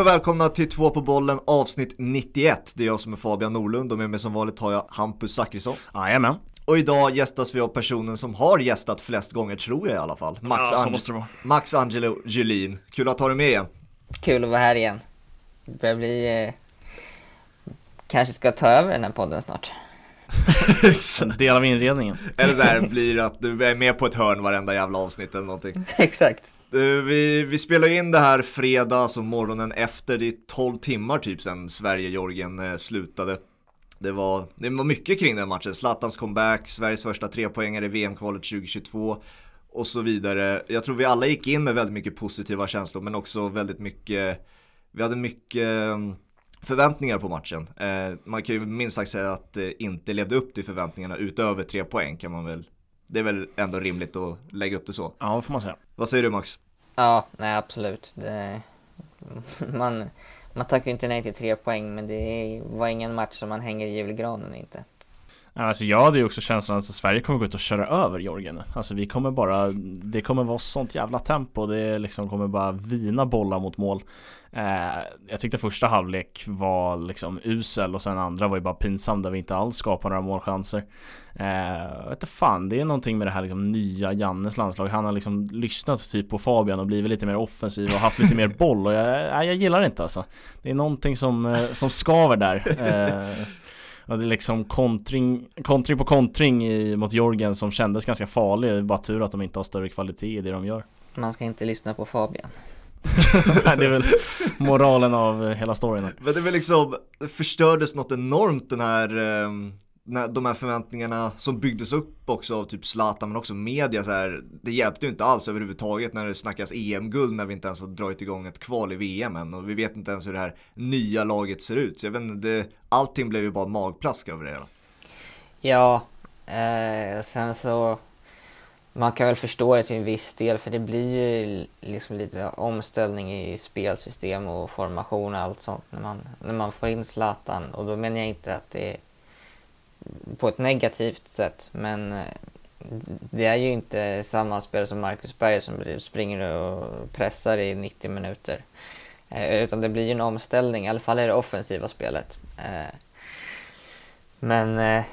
Och välkomna till två på bollen avsnitt 91. Det är jag som är Fabian Norlund och med mig som vanligt har jag Hampus Zachrisson. Jajamän. Och idag gästas vi av personen som har gästat flest gånger tror jag i alla fall. Max, Ja, Ange- måste det vara. Max Angelo Julin. Kul att ha dig med igen. Kul att vara här igen. Det börjar bli... Eh, kanske ska ta över den här podden snart. En del av inredningen. Eller så här blir att du är med på ett hörn varenda jävla avsnitt eller någonting. Exakt. Eh, vi, vi spelar in det här fredag, alltså morgonen efter, det är 12 timmar typ sedan Sverige-Georgien eh, slutade. Det var, det var mycket kring den matchen, Zlatans comeback, Sveriges första trepoängare i VM-kvalet 2022 och så vidare. Jag tror vi alla gick in med väldigt mycket positiva känslor men också väldigt mycket, vi hade mycket mm, förväntningar på matchen. Eh, man kan ju minst sagt säga att det inte levde upp till förväntningarna utöver tre poäng kan man väl, det är väl ändå rimligt att lägga upp det så. Ja, det får man säga. Vad säger du Max? Ja, nej absolut. Det, man, man tackar ju inte nej till tre poäng, men det var ingen match som man hänger i julgranen inte. Alltså jag hade ju också känslan att Sverige kommer gå ut och köra över Georgien nu. Alltså vi kommer bara, det kommer vara sånt jävla tempo. Det liksom kommer bara vina bollar mot mål. Eh, jag tyckte första halvlek var liksom usel och sen andra var ju bara pinsam där vi inte alls skapade några målchanser. Eh, vet fan, det är någonting med det här liksom nya Jannes landslag. Han har liksom lyssnat typ på Fabian och blivit lite mer offensiv och haft lite mer boll och jag, nej, jag gillar det inte alltså. Det är någonting som, eh, som skaver där. Eh, Ja, det är liksom kontring, kontring på kontring i, mot Georgien som kändes ganska farlig. Det är bara tur att de inte har större kvalitet i det de gör. Man ska inte lyssna på Fabian. Nej, det är väl moralen av hela storyn. Men det var liksom, det förstördes något enormt den här, eh, när, de här förväntningarna som byggdes upp också av typ Zlatan men också media så här, det hjälpte ju inte alls överhuvudtaget när det snackas EM-guld när vi inte ens har dragit igång ett kval i VM än och vi vet inte ens hur det här nya laget ser ut. Så jag vet inte, det, allting blev ju bara magplask över det hela. Ja, eh, sen så... Man kan väl förstå det till en viss del, för det blir ju liksom lite omställning i spelsystem och formation och allt sånt när man, när man får in Zlatan. Och då menar jag inte att det är på ett negativt sätt, men eh, det är ju inte samma spel som Marcus Berg som springer och pressar i 90 minuter. Eh, utan det blir ju en omställning, i alla fall i det offensiva spelet. Eh, men äh,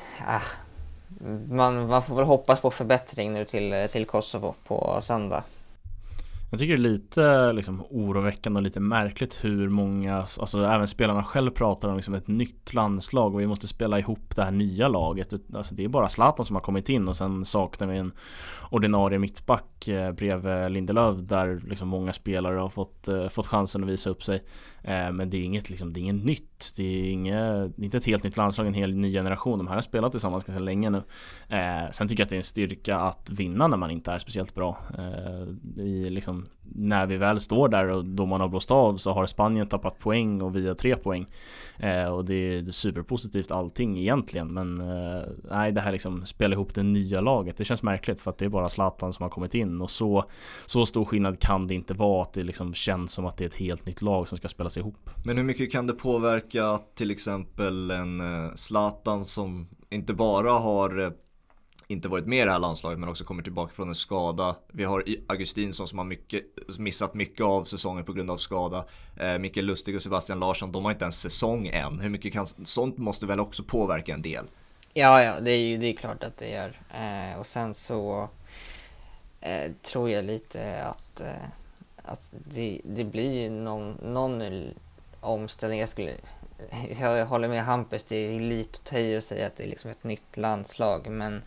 man, man får väl hoppas på förbättring nu till, till Kosovo på söndag. Jag tycker det är lite liksom, oroväckande och lite märkligt hur många, alltså även spelarna själv pratar om liksom, ett nytt landslag och vi måste spela ihop det här nya laget. Alltså, det är bara Zlatan som har kommit in och sen saknar vi en ordinarie mittback eh, bredvid Lindelöf där liksom, många spelare har fått, eh, fått chansen att visa upp sig. Eh, men det är inget, liksom, det är inget nytt. Det är, inget, inte ett helt nytt landslag, en hel ny generation. De här har spelat tillsammans ganska länge nu. Eh, sen tycker jag att det är en styrka att vinna när man inte är speciellt bra. Eh, i, liksom, när vi väl står där och då man har blåst av så har Spanien tappat poäng och vi har tre poäng. Eh, och det är, det är superpositivt allting egentligen. Men eh, nej, det här liksom spela ihop det nya laget. Det känns märkligt för att det är bara Zlatan som har kommit in och så, så stor skillnad kan det inte vara att det liksom känns som att det är ett helt nytt lag som ska spelas ihop. Men hur mycket kan det påverka till exempel en eh, Zlatan som inte bara har eh, inte varit med i det här landslaget men också kommer tillbaka från en skada. Vi har Augustinsson som har mycket, missat mycket av säsongen på grund av skada. Eh, Mikael Lustig och Sebastian Larsson, de har inte ens säsong än. Hur mycket kan, sånt måste väl också påverka en del? Ja, ja, det är ju det är klart att det gör. Eh, och sen så eh, tror jag lite att, eh, att det, det blir ju någon, någon omställning. Jag, skulle, jag håller med Hampus, det är lite att ta i att säga att det är liksom ett nytt landslag. Men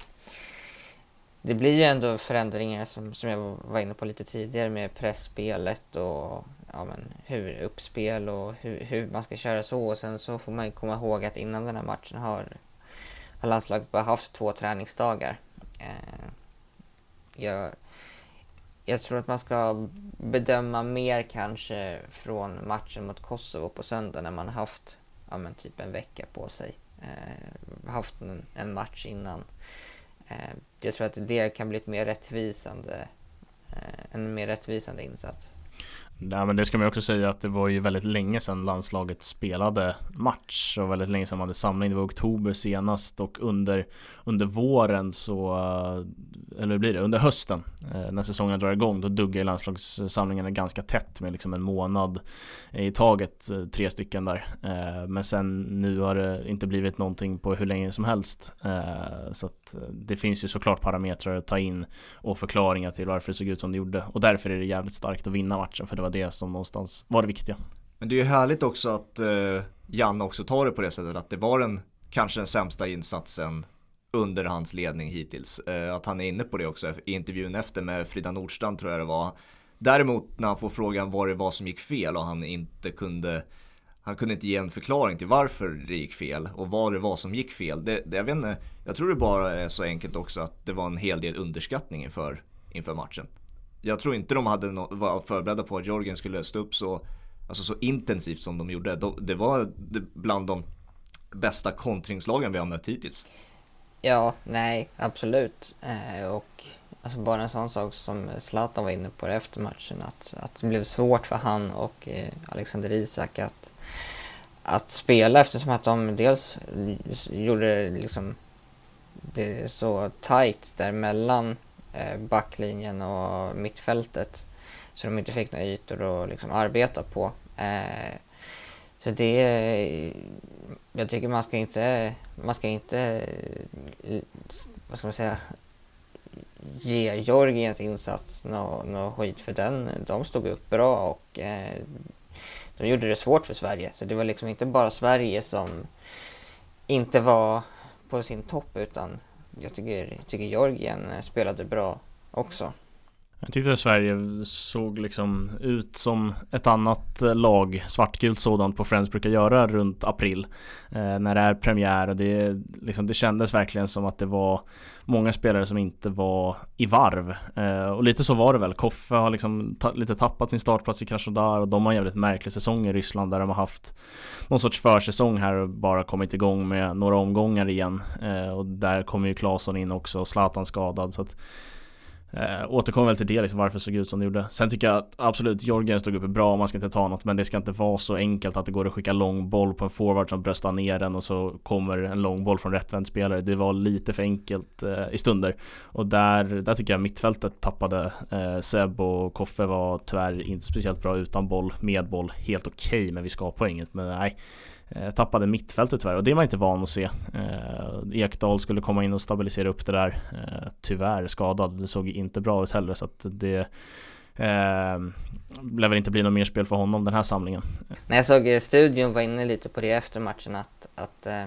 det blir ju ändå förändringar som, som jag var inne på lite tidigare med pressspelet och ja, men hur uppspel och hur, hur man ska köra så. Och sen så får man ju komma ihåg att innan den här matchen har, har landslaget bara haft två träningsdagar. Eh, jag, jag tror att man ska bedöma mer kanske från matchen mot Kosovo på söndag när man har haft ja, men typ en vecka på sig. Eh, haft en, en match innan. Eh, jag tror att det kan bli ett mer rättvisande, eh, en mer rättvisande insats. Nej men det ska man också säga att det var ju väldigt länge sedan landslaget spelade match och väldigt länge sedan man hade samling. Det var oktober senast och under, under våren så eh, eller hur blir det, under hösten eh, när säsongen drar igång då duggar landslagssamlingarna ganska tätt med liksom en månad i taget, eh, tre stycken där. Men sen nu har det inte blivit någonting på hur länge som helst. Så att det finns ju såklart parametrar att ta in och förklaringar till varför det såg ut som det gjorde. Och därför är det jävligt starkt att vinna matchen för det var det som någonstans var det viktiga. Men det är ju härligt också att eh, Janne också tar det på det sättet att det var den kanske den sämsta insatsen under hans ledning hittills. Eh, att han är inne på det också i intervjun efter med Frida Nordstrand tror jag det var. Däremot när han får frågan vad det var som gick fel och han inte kunde han kunde inte ge en förklaring till varför det gick fel och vad det var som gick fel. Det, det, jag, vet inte, jag tror det bara är så enkelt också att det var en hel del underskattning inför, inför matchen. Jag tror inte de hade no var förberedda på att Georgien skulle stå upp så, alltså så intensivt som de gjorde. De, det var bland de bästa kontringslagen vi har mött hittills. Ja, nej, absolut. Eh, och alltså bara en sån sak som Zlatan var inne på efter matchen, att, att det blev svårt för han och eh, Alexander Isak att, att spela eftersom att de dels gjorde det liksom det så tight däremellan. Eh, backlinjen och mittfältet så de inte fick några ytor att liksom arbeta på. Eh, så det, jag tycker man ska inte, man ska inte, vad ska man säga, ge Georgiens insats något nå skit för den. De stod upp bra och eh, de gjorde det svårt för Sverige. Så det var liksom inte bara Sverige som inte var på sin topp utan jag tycker, tycker Georgien eh, spelade bra också. Jag tyckte att Sverige såg liksom ut som ett annat lag, svartgult sådant på Friends brukar göra runt april eh, När det är premiär. Och det, liksom, det kändes verkligen som att det var många spelare som inte var i varv. Eh, Och lite så var det väl, Koffe har liksom ta lite tappat sin startplats i Krasnodar och de har en jävligt märklig säsong i Ryssland där de har haft någon sorts försäsong här och bara kommit igång med några omgångar igen. Eh, Och där kommer ju Claesson in också, Zlatan skadad. Så att Eh, återkommer väl till det, liksom, varför det såg ut som det gjorde. Sen tycker jag att absolut, Jorgen stod uppe bra, man ska inte ta något, men det ska inte vara så enkelt att det går att skicka lång boll på en forward som bröstar ner den och så kommer en lång boll från rättvänd spelare. Det var lite för enkelt eh, i stunder. Och där, där tycker jag mittfältet tappade. Eh, Seb och Koffe var tyvärr inte speciellt bra utan boll, med boll, helt okej, okay, men vi skapade inget. Men nej, Eh, Eh, tappade mittfältet tyvärr och det är man inte van att se. Eh, Ekdal skulle komma in och stabilisera upp det där. Eh, tyvärr skadad, det såg inte bra ut heller så att det eh, lär väl inte bli något mer spel för honom den här samlingen. När jag såg eh, studion var inne lite på det efter matchen att, att eh,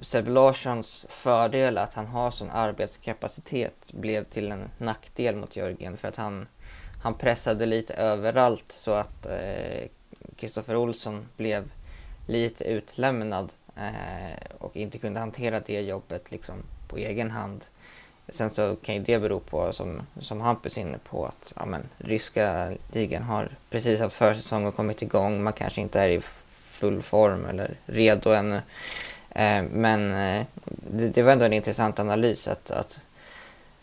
Seb Larssons fördel att han har sån arbetskapacitet blev till en nackdel mot Jörgen för att han, han pressade lite överallt så att eh, Kristoffer eh, Olsson blev lite utlämnad eh, och inte kunde hantera det jobbet liksom på egen hand. Sen så kan ju det bero på, som, som Hampus är inne på, att ja, men, ryska ligan har precis haft försäsong och kommit igång. Man kanske inte är i full form eller redo ännu. Eh, men eh, det, det, var ändå en intressant analys att, att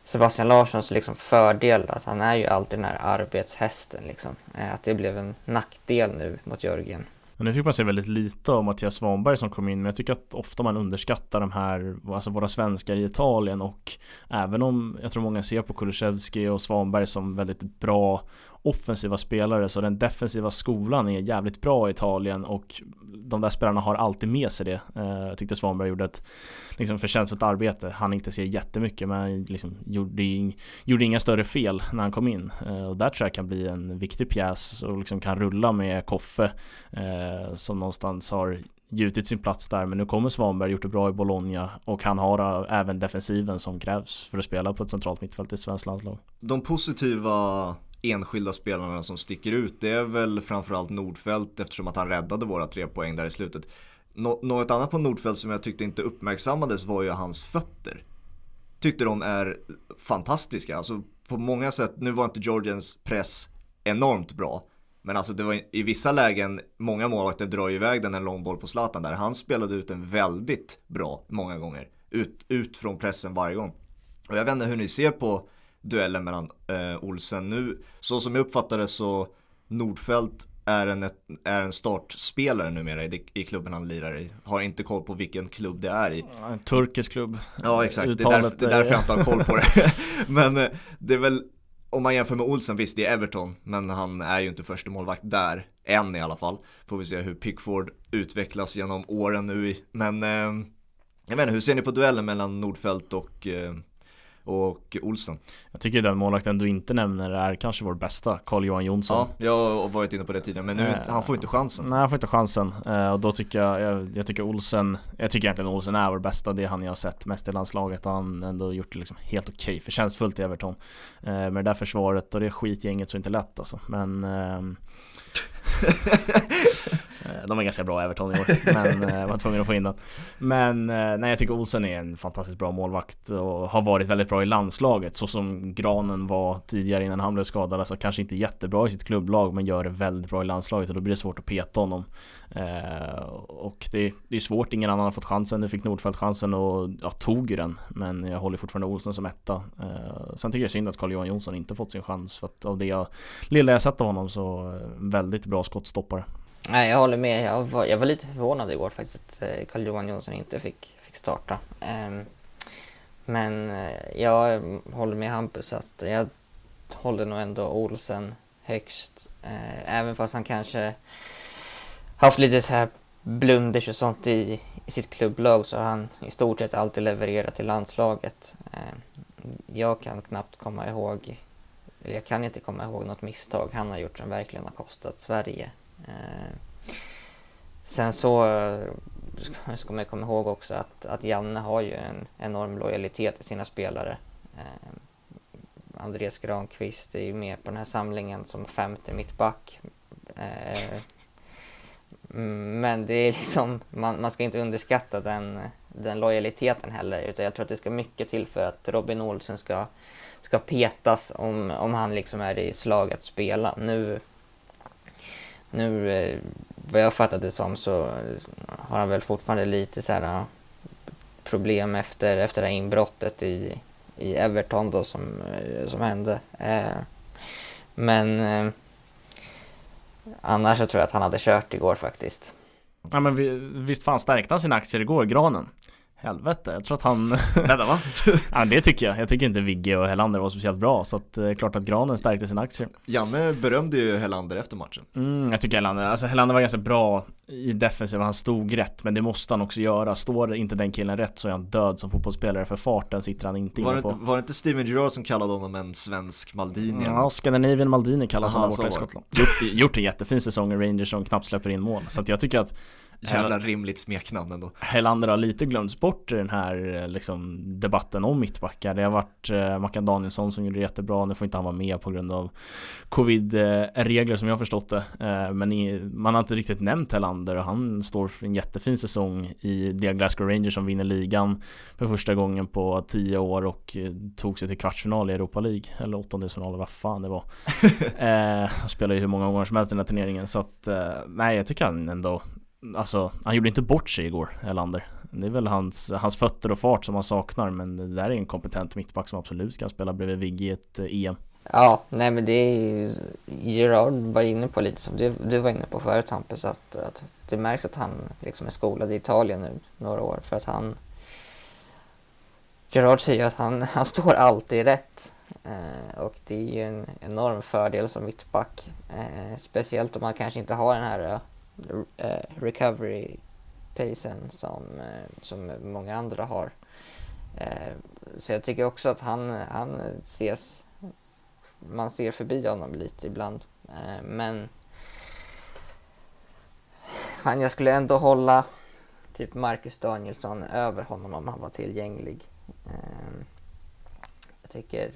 Sebastian Larssons liksom fördel, att han är ju alltid den här arbetshästen. Liksom. Eh, att det blev en nackdel nu mot Jörgen. Och nu fick man se väldigt lite av Mattias Svanberg som kom in Men jag tycker att ofta man underskattar de här Alltså våra svenskar i Italien och Även om jag tror många ser på Kulusevski och Svanberg som väldigt bra offensiva spelare så den defensiva skolan är jävligt bra i Italien och de där spelarna har alltid med sig det. Eh, jag tyckte Svanberg gjorde ett liksom, förtjänstfullt arbete. Han inte se jättemycket men liksom, gjorde, gjorde inga större fel när han kom in. Eh, och där tror jag kan bli en viktig pjäs och liksom kan rulla med Koffe eh, som någonstans har gjutit sin plats där men nu kommer Svanberg, gjort det bra i Bologna och han har eh, även defensiven som krävs för att spela på ett centralt mittfält i svenskt landslag. De positiva enskilda spelarna som sticker ut det är väl framförallt Nordfält eftersom att han räddade våra tre poäng där i slutet. Nå något annat på Nordfält som jag tyckte inte uppmärksammades var ju hans fötter. Tyckte de är fantastiska, alltså på många sätt, nu var inte Georgians press enormt bra. Men alltså det var i vissa lägen, många målvakter drar iväg den en lång boll på Zlatan där. Han spelade ut den väldigt bra många gånger. Ut, ut från pressen varje gång. Och jag vet inte hur ni ser på duellen mellan eh, Olsen nu. Så som jag uppfattar det så Nordfält är en, är en startspelare numera i, i klubben han lirar i. Har inte koll på vilken klubb det är i. En turkisk klubb. Ja exakt, det är, därför, det är därför jag inte har koll på det. Men eh, det är väl, om man jämför med Olsen, visst det är Everton, men han är ju inte första målvakt där, än i alla fall. Får vi se hur Pickford utvecklas genom åren nu. Men eh, jag menar, hur ser ni på duellen mellan Nordfeldt och eh, och Olsen. Jag tycker den målvakten du inte nämner är kanske vår bästa, Carl-Johan Jonsson. Ja, jag har varit inne på det tidigare, men nu, han får inte chansen. Nej, han får inte chansen. Uh, och då tycker jag, jag, jag, tycker Olsen, jag tycker egentligen Olsen är vår bästa. Det är han jag har sett mest i landslaget och han ändå gjort det liksom helt okej, okay, förtjänstfullt i Everton. Uh, med det där försvaret och det skitgänget så är det inte lätt alltså. Men uh, Eh, Eh, de är ganska bra Everton i år, men eh, jag var tvungen att få in den. Men eh, nej, jag tycker Olsen är en fantastiskt bra målvakt och har varit väldigt bra i landslaget så som Granen var tidigare innan han blev skadad. Alltså kanske inte jättebra i sitt klubblag men gör det väldigt bra i landslaget och då blir det svårt att peta honom. och det, det är svårt, ingen annan har fått chansen. Nu fick Nordfeldt chansen och ja, tog ju den. Men jag håller fortfarande Olsen som etta. sen tycker jag det är synd att Carl-Johan Jonsson inte fått sin chans för att av det jag, lilla jag sett av honom så väldigt bra skottstoppare. Nej, jag håller med. Jag var, jag var lite förvånad igår faktiskt att eh, Carl-Johan Jonsson inte fick, fick starta. Ehm, men eh, jag håller med Hampus att jag håller nog ändå Olsen högst. Eh, även fast han kanske haft lite så här blunders och sånt i, i sitt klubblag så har han i stort sett alltid levererat till landslaget. Ehm, jag kan knappt komma ihåg, eller jag kan inte komma ihåg något misstag han har gjort som verkligen har kostat Sverige Eh, sen så eh, ska man komma ihåg också att, att Janne har ju en enorm lojalitet till sina spelare. Eh, Andreas Granqvist är ju med på den här samlingen som femte mittback. Eh, mm, men det är liksom, man, man ska inte underskatta den, den lojaliteten heller. Utan jag tror att det ska mycket till för att Robin Olsen ska, ska petas om, om han liksom är i slag att spela. Nu nu, eh, vad jag fattat det som, så eh, har han väl fortfarande lite så här eh, problem efter, efter det här inbrottet i, i Everton då som, eh, som hände. Eh, men annars så tror jag att han hade kört igår faktiskt. Ja men visst fan stärkte han sina aktier igår, Granen? Helvete, jag tror att han... Vänta va? ja det tycker jag. Jag tycker inte Vigge och Helander var speciellt bra så att är klart att Granen stärkte sina aktier. Janne berömde ju Helander efter matchen. Mm, jag tycker Helander, alltså Helander var ganska bra i defensiv, han stod rätt men det måste han också göra. Står inte den killen rätt så är han död som fotbollsspelare för farten sitter han inte var inne på. Det, var det inte Steven Gerrard som kallade honom en svensk Maldini? Ja, Scandinavian Maldini kallas han borta i Skottland. Gjort, gjort en jättefin säsong i Rangers som knappt släpper in mål. Så att jag tycker att Jävla rimligt smeknamn ändå. Helander har lite glömts bort i den här liksom, debatten om mittbackar. Det har varit eh, Mackan Danielsson som gjorde det jättebra. Nu får inte han vara med på grund av covid-regler som jag har förstått det. Eh, men i, man har inte riktigt nämnt Helander och han står för en jättefin säsong i The Glasgow Rangers som vinner ligan för första gången på tio år och eh, tog sig till kvartsfinal i Europa League. Eller åttondelsfinal, vad fan det var. eh, han spelar ju hur många gånger som helst i den här turneringen. Så att, eh, nej jag tycker han ändå Alltså, han gjorde inte bort sig igår, Elander. Det är väl hans, hans fötter och fart som han saknar, men det där är en kompetent mittback som absolut kan spela bredvid Vigge i ett eh, EM. Ja, nej men det är ju, Gerard var inne på lite som du, du var inne på förut Hampus, att, att det märks att han liksom är skolad i Italien nu några år, för att han Gerard säger att han, han står alltid rätt. Eh, och det är ju en enorm fördel som mittback. Eh, speciellt om man kanske inte har den här eh, uh, recovery pacen som, uh, som många andra har. Uh, så jag tycker också att han, han ses, man ser förbi honom lite ibland. men fan, jag skulle ändå hålla typ Marcus Danielsson över honom om han var tillgänglig. jag tycker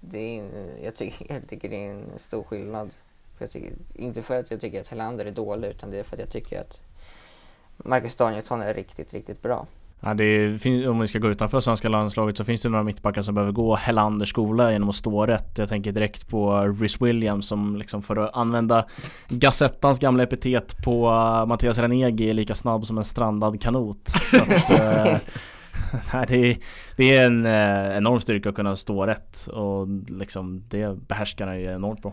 det är, jag, tycker, jag tycker det är en stor skillnad tycker, inte för att jag tycker att Helander är dålig utan det är för att jag tycker att Marcus Danielsson är riktigt, riktigt bra. Ja, är, om vi ska gå utanför svenska landslaget så finns det några mittbackar som behöver gå Helanders skola genom att stå rätt. Jag tänker direkt på Rhys Williams som liksom för att använda Gazettans gamla epitet på uh, Mattias Renegi är lika snabb som en strandad kanot. Att, uh, det, är, det är en uh, enorm styrka att kunna stå rätt och liksom det behärskar han ju enormt bra.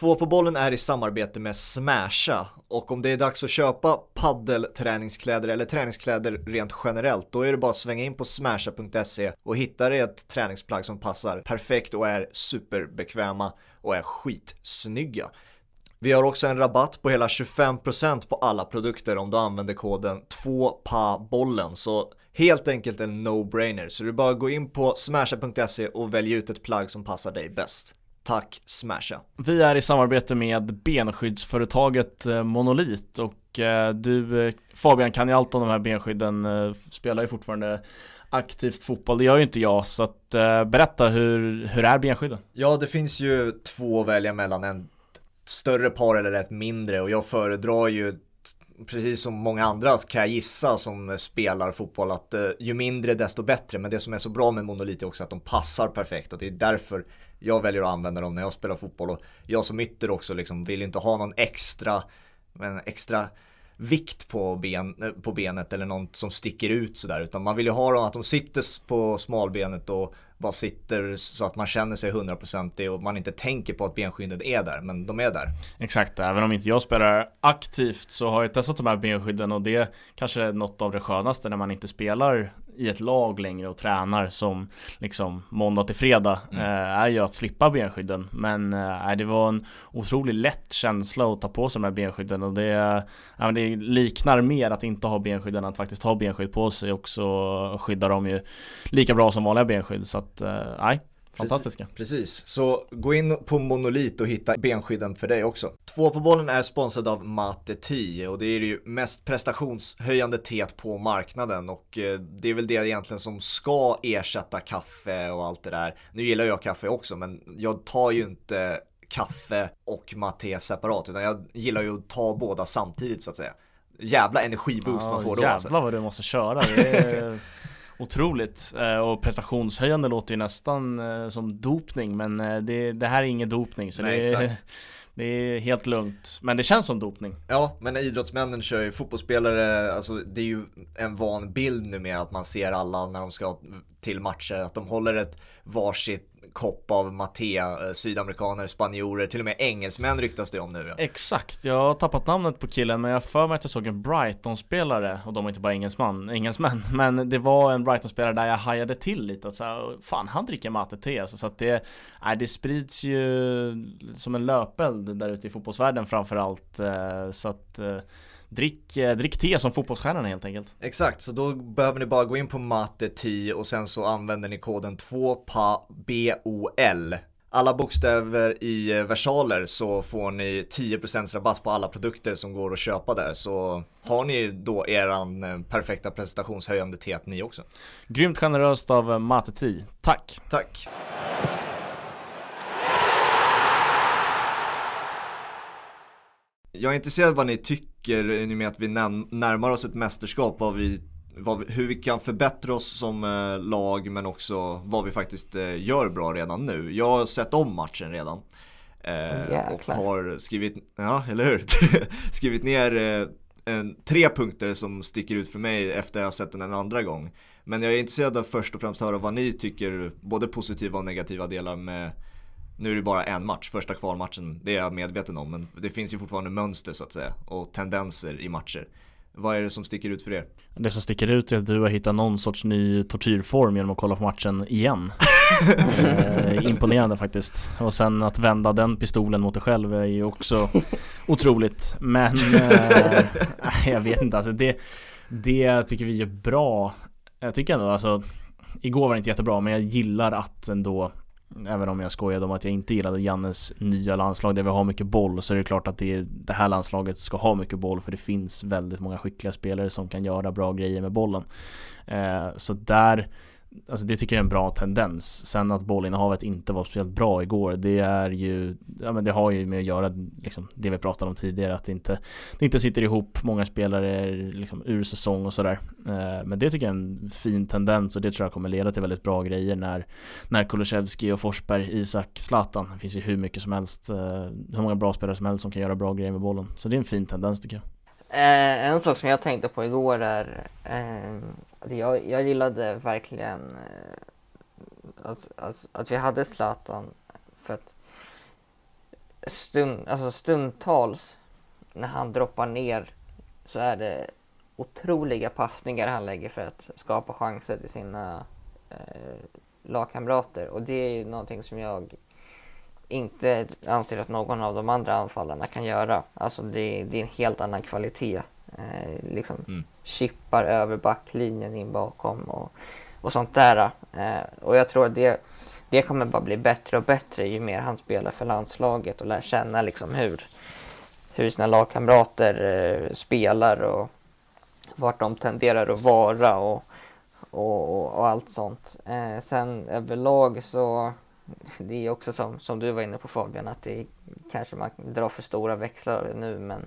Två på bollen är i samarbete med Smasha och om det är dags att köpa paddelträningskläder eller träningskläder rent generellt då är det bara att svänga in på smasha.se och hitta dig ett träningsplagg som passar perfekt och är superbekväma och är skitsnygga. Vi har också en rabatt på hela 25% på alla produkter om du använder koden 2PABOLLEN så helt enkelt en no-brainer så du bara gå in på smasha.se och välj ut ett plagg som passar dig bäst. Tack Smasha! Vi är i samarbete med benskyddsföretaget eh, Monolit och eh, du eh, Fabian kan ju allt om de här benskydden, spelar ju fortfarande aktivt fotboll, det gör ju inte jag så att berätta hur, hur är benskydden? Ja det finns ju två att välja mellan, en större par eller ett mindre och jag föredrar ju precis som många andra kan jag gissa som spelar fotboll att eh, ju mindre desto bättre. Men det som är så bra med Monolit är också att de passar perfekt och det är därför jag väljer att använda dem när jag spelar fotboll. Och jag som ytter också liksom vill inte ha någon extra, men extra vikt på, ben, eh, på benet eller något som sticker ut sådär utan man vill ju ha dem att de sitter på smalbenet och bara sitter så att man känner sig hundraprocentig och man inte tänker på att benskyddet är där, men de är där. Exakt, även om inte jag spelar aktivt så har jag testat de här benskydden och det kanske är något av det skönaste när man inte spelar i ett lag längre och tränar som liksom måndag till fredag mm. eh, är ju att slippa benskydden. Men eh, det var en otroligt lätt känsla att ta på sig de här benskydden och det, eh, det liknar mer att inte ha benskydden än att faktiskt ha benskydd på sig och så skyddar de ju lika bra som vanliga benskydd. Så att eh, nej Fantastiska. Precis, så gå in på Monolit och hitta benskydden för dig också. Två på bollen är sponsrad av Mate 10 och det är ju mest prestationshöjande teet på marknaden och eh, det är väl det egentligen som ska ersätta kaffe och allt det där. Nu gillar jag kaffe också men jag tar ju inte kaffe och mate separat utan jag gillar ju att ta båda samtidigt så att säga. Jävla energiboost ja, man får då jävlar alltså. Vad du måste köra. Otroligt. Eh, och prestationshöjande låter ju nästan eh, som dopning men eh, det, det här är ingen dopning så Nej, det, är, det är helt lugnt. Men det känns som dopning. Ja men idrottsmännen kör ju fotbollsspelare, alltså det är ju en van bild numera att man ser alla när de ska till matcher att de håller ett varsitt kopp av Matea, eh, sydamerikaner, spanjorer, till och med engelsmän ryktas det om nu. Ja. Exakt, jag har tappat namnet på killen men jag för mig att jag såg en Brighton-spelare och de är inte bara engelsman, engelsmän men det var en Brighton-spelare där jag hajade till lite att så fan han dricker mate-te alltså, så att det, nej, det sprids ju som en löpeld där ute i fotbollsvärlden framförallt eh, så att eh, Drick, eh, drick te som fotbollsstjärnorna helt enkelt. Exakt, så då behöver ni bara gå in på matte 10 och sen så använder ni koden 2PABOL. Alla bokstäver i eh, versaler så får ni 10% rabatt på alla produkter som går att köpa där. Så har ni då eran eh, perfekta prestationshöjande te ni också. Grymt generöst av Mate 10. Tack! Tack! Jag är intresserad av vad ni tycker i och med att vi närmar oss ett mästerskap, vad vi, vad vi, hur vi kan förbättra oss som eh, lag men också vad vi faktiskt eh, gör bra redan nu. Jag har sett om matchen redan. Eh, och har skrivit, ja eller hur? skrivit ner eh, tre punkter som sticker ut för mig efter att jag sett den en andra gång. Men jag är intresserad av först och främst höra vad ni tycker, både positiva och negativa delar med nu är det bara en match, första kvalmatchen, det är jag medveten om. Men det finns ju fortfarande mönster så att säga och tendenser i matcher. Vad är det som sticker ut för er? Det som sticker ut är att du har hittat någon sorts ny tortyrform genom att kolla på matchen igen. eh, imponerande faktiskt. Och sen att vända den pistolen mot dig själv är ju också otroligt. Men eh, jag vet inte, alltså det, det tycker vi är bra. Jag tycker ändå alltså Igår var det inte jättebra men jag gillar att ändå Även om jag skojade om att jag inte gillade Jannes nya landslag där vi har mycket boll så är det klart att det, det här landslaget ska ha mycket boll för det finns väldigt många skickliga spelare som kan göra bra grejer med bollen. Eh, så där Alltså det tycker jag är en bra tendens. Sen att bollinnehavet inte var speciellt bra igår, det är ju, ja men det har ju med att göra liksom, det vi pratade om tidigare, att det inte, det inte sitter ihop, många spelare är liksom ur säsong och sådär. Eh, men det tycker jag är en fin tendens och det tror jag kommer leda till väldigt bra grejer när, när Kulusevski och Forsberg, Isak, Zlatan, det finns ju hur mycket som helst, eh, hur många bra spelare som helst som kan göra bra grejer med bollen. Så det är en fin tendens tycker jag. Eh, en sak som jag tänkte på igår är eh, att jag, jag gillade verkligen eh, att, att, att vi hade Zlatan för att stund, alltså stundtals när han droppar ner så är det otroliga passningar han lägger för att skapa chanser till sina eh, lagkamrater. Och det är ju någonting som jag inte anser att någon av de andra anfallarna kan göra. Alltså det, det är en helt annan kvalitet. Eh, liksom mm. chippar över backlinjen in bakom och, och sånt där. Eh, och jag tror att det, det kommer bara bli bättre och bättre ju mer han spelar för landslaget och lär känna liksom hur, hur sina lagkamrater eh, spelar och vart de tenderar att vara och, och, och allt sånt. Eh, sen överlag så det är också som, som du var inne på Fabian att det kanske man drar för stora växlar nu men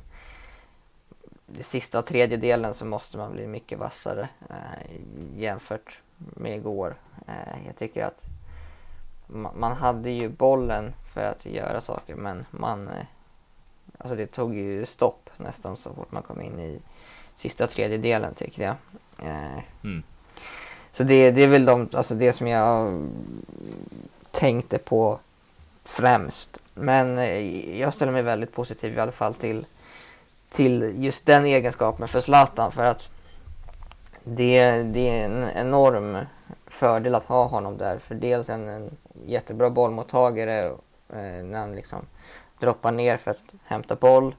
det sista tredjedelen så måste man bli mycket vassare eh, jämfört med igår. Eh, jag tycker att ma man hade ju bollen för att göra saker men man eh, alltså det tog ju stopp nästan så fort man kom in i sista tredjedelen tycker jag. Eh, mm. Så det, det är väl de, alltså det som jag tänkte på främst. Men eh, jag ställer mig väldigt positiv i alla fall till, till just den egenskapen för Zlatan för att det, det är en enorm fördel att ha honom där. För dels en, en jättebra bollmottagare eh, när han liksom droppar ner för att hämta boll.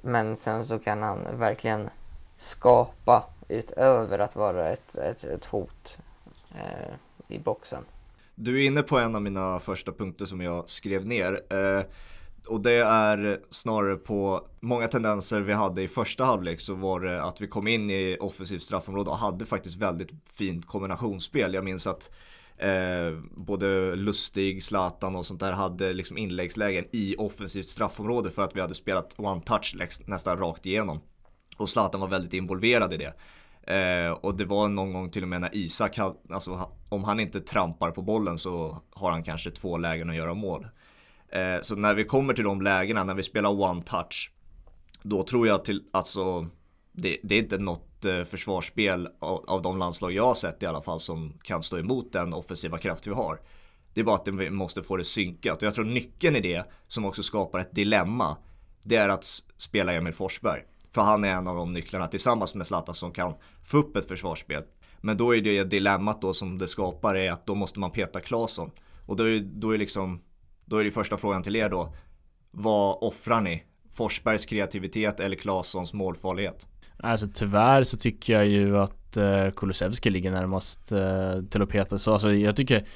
Men sen så kan han verkligen skapa utöver att vara ett, ett, ett hot eh, i boxen. Du är inne på en av mina första punkter som jag skrev ner. Eh, och det är snarare på många tendenser vi hade i första halvlek så var det att vi kom in i offensivt straffområde och hade faktiskt väldigt fint kombinationsspel. Jag minns att eh, både Lustig, Zlatan och sånt där hade liksom inläggslägen i offensivt straffområde för att vi hade spelat one touch nästan rakt igenom. Och Zlatan var väldigt involverad i det. Eh, och det var någon gång till och med när Isak, alltså om han inte trampar på bollen så har han kanske två lägen att göra mål. Eh, så när vi kommer till de lägena, när vi spelar one touch, då tror jag till, alltså det, det är inte något eh, försvarsspel av, av, de landslag jag har sett i alla fall som kan stå emot den offensiva kraft vi har. Det är bara att vi måste få det synkat och jag tror nyckeln i det som också skapar ett dilemma det är att spela Emil Forsberg. För han är en av de nycklarna tillsammans med Zlatan som kan få upp ett försvarsspel. Men då är det dilemmat då som det skapar är att då måste man peta Claesson. Och då är, då är liksom, då är det första frågan till er då. Vad offrar ni? Forsbergs kreativitet eller Claessons målfarlighet? Alltså tyvärr så tycker jag ju att eh, Kulusevski ligger närmast eh, till att peta. Så alltså jag tycker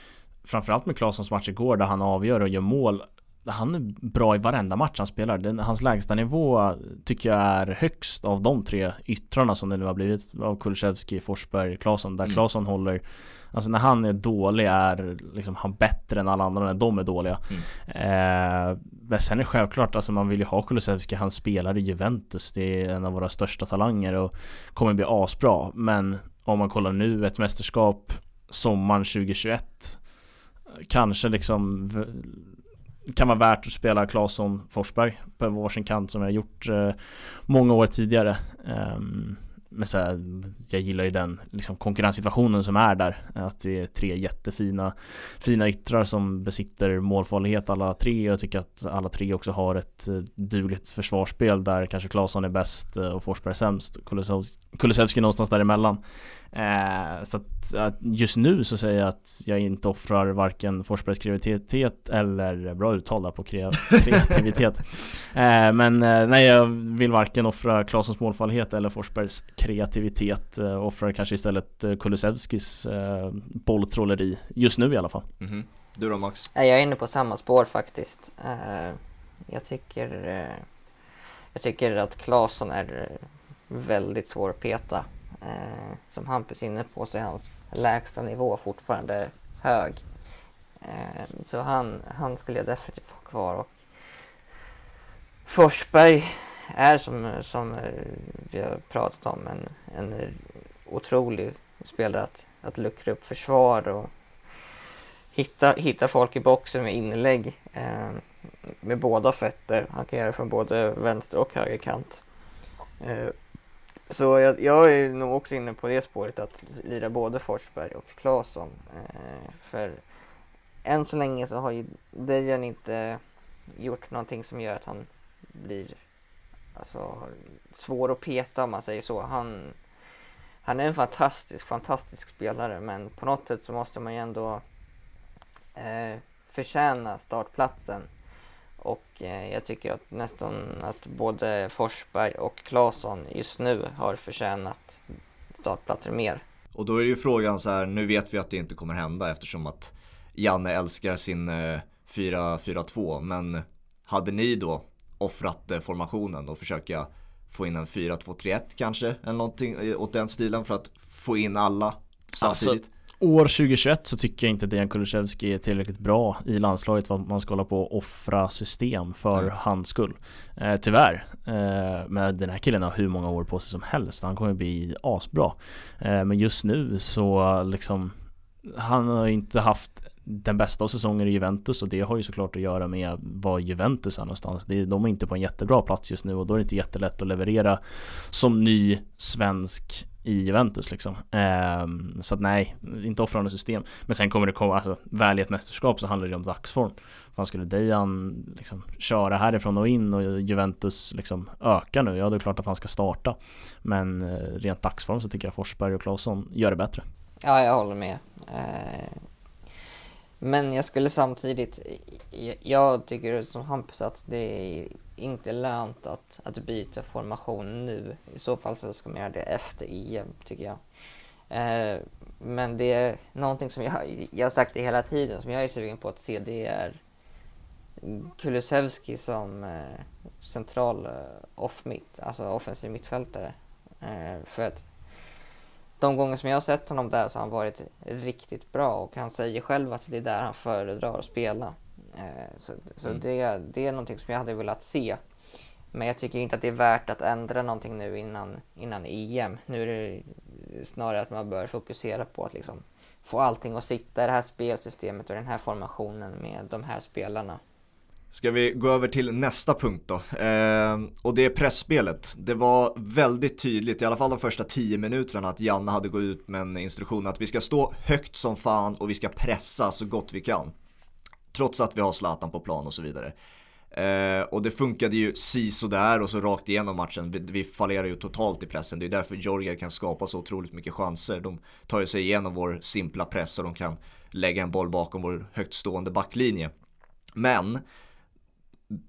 framförallt med Claessons match igår där han avgör och gör mål han är bra i varenda match han spelar. Den, hans lägsta nivå tycker jag är högst av de tre yttrarna som det nu har blivit av Kulusevski, Forsberg, Claesson. Där mm. Claesson håller Alltså när han är dålig är liksom han bättre än alla andra när de är dåliga. Mm. Eh, men sen är det självklart, alltså man vill ju ha Kulusevski, han spelar i Juventus. Det är en av våra största talanger och kommer bli asbra. Men om man kollar nu, ett mästerskap sommaren 2021 Kanske liksom kan vara värt att spela Claesson Forsberg på varsin kant som jag gjort eh, många år tidigare. Um, men så här, jag gillar ju den liksom, konkurrenssituationen som är där. Att det är tre jättefina fina yttrar som besitter målfarlighet alla tre. Jag tycker att alla tre också har ett eh, dugligt försvarsspel där kanske Claesson är bäst eh, och Forsberg sämst. Kulusevski någonstans däremellan. Eh, så att, just nu så säger jag att jag inte offrar varken Forsbergs kreativitet eller bra uttal på kreativitet. eh, men eh, nej, jag vill varken offra Klasens målfallighet eller Forsbergs kreativitet. Eh, offrar kanske istället eh, Kulusevskis eh, bolltrolleri, just nu i alla fall. Mm -hmm. Du då Max? Jag är inne på samma spår faktiskt. Eh, jag tycker eh, jag tycker att Claesson är väldigt svår att peta. Eh, som Hampus är inne på så är hans lägsta nivå fortfarande hög. Eh, så han, han skulle jag definitivt ha kvar. Och Forsberg är som, som vi har pratat om en, en otrolig spelare att, att luckra upp försvar och hitta, hitta folk i boxen med inlägg eh, med båda fötter. Han kan göra det från både vänster och högerkant. Eh, så jag, jag, är nog också inne på det spåret att lira både Forsberg och Claesson. Eh, för än så länge så har ju Dejan inte gjort någonting som gör att han blir alltså, svår att peta om man säger så. Han, han är en fantastisk, fantastisk spelare men på något sätt så måste man ju ändå eh, förtjäna startplatsen. Och eh, jag tycker att nästan att både Forsberg och Claesson just nu har förtjänat startplatser mer. Och då är det ju frågan så här, nu vet vi att det inte kommer hända eftersom att Janne älskar sin eh, 4-4-2 men hade ni då offrat eh, formationen och försöka få in en 4-2-3-1 kanske eller någonting eh, åt den stilen för att få in alla samtidigt? Alltså, år 2021 så tycker jag inte att Dejan Kulusevski är tillräckligt bra i landslaget för att man ska hålla på och offra system för mm. hans skull. Eh, tyvärr. Eh, men den här killen har hur många år på sig som helst. Han kommer bli asbra. Eh, men just nu så liksom han har inte haft den bästa av säsonger i Juventus och det har ju såklart att göra med var Juventus är någonstans. de är inte på en jättebra plats just nu och då är det inte jättelätt att leverera som ny svensk i Juventus liksom. Um, så att nej, inte offra något system. Men sen kommer det komma, alltså väl i ett mästerskap så handlar det om dagsform. Fan skulle Dejan liksom köra härifrån och in och Juventus liksom öka nu, ja det är klart att han ska starta. Men eh, rent dagsform så tycker jag Forsberg och Claesson gör det bättre. Ja, jag håller med. Eh men jag skulle samtidigt, jag tycker som Hampus att det är inte lönt att, att byta formation nu. I så fall så ska man göra det efter EM, tycker jag. Eh, men det är någonting som jag, jag har sagt det hela tiden, som jag är sugen på att se, det är Kulusevski som eh, central eh, off-mitt, alltså offensiv mittfältare. Eh, för att de gånger som jag har sett honom där så har han varit riktigt bra och han säger själv att det är där han föredrar att spela. Eh, så, så mm. det, det är någonting som jag hade velat se. Men jag tycker inte att det är värt att ändra någonting nu innan, innan EM. Nu är det snarare att man bör fokusera på att liksom få allting att sitta i det här spelsystemet och den här formationen med de här spelarna. Ska vi gå över till nästa punkt då? Eh, och det är pressspelet. Det var väldigt tydligt, i alla fall de första tio minuterna, att Janne hade gått ut med en instruktion att vi ska stå högt som fan och vi ska pressa så gott vi kan. Trots att vi har Zlatan på plan och så vidare. Eh, och det funkade ju si där och så rakt igenom matchen. Vi, vi fallerar ju totalt i pressen. Det är därför Georgia kan skapa så otroligt mycket chanser. De tar ju sig igenom vår simpla press och de kan lägga en boll bakom vår högt stående backlinje. Men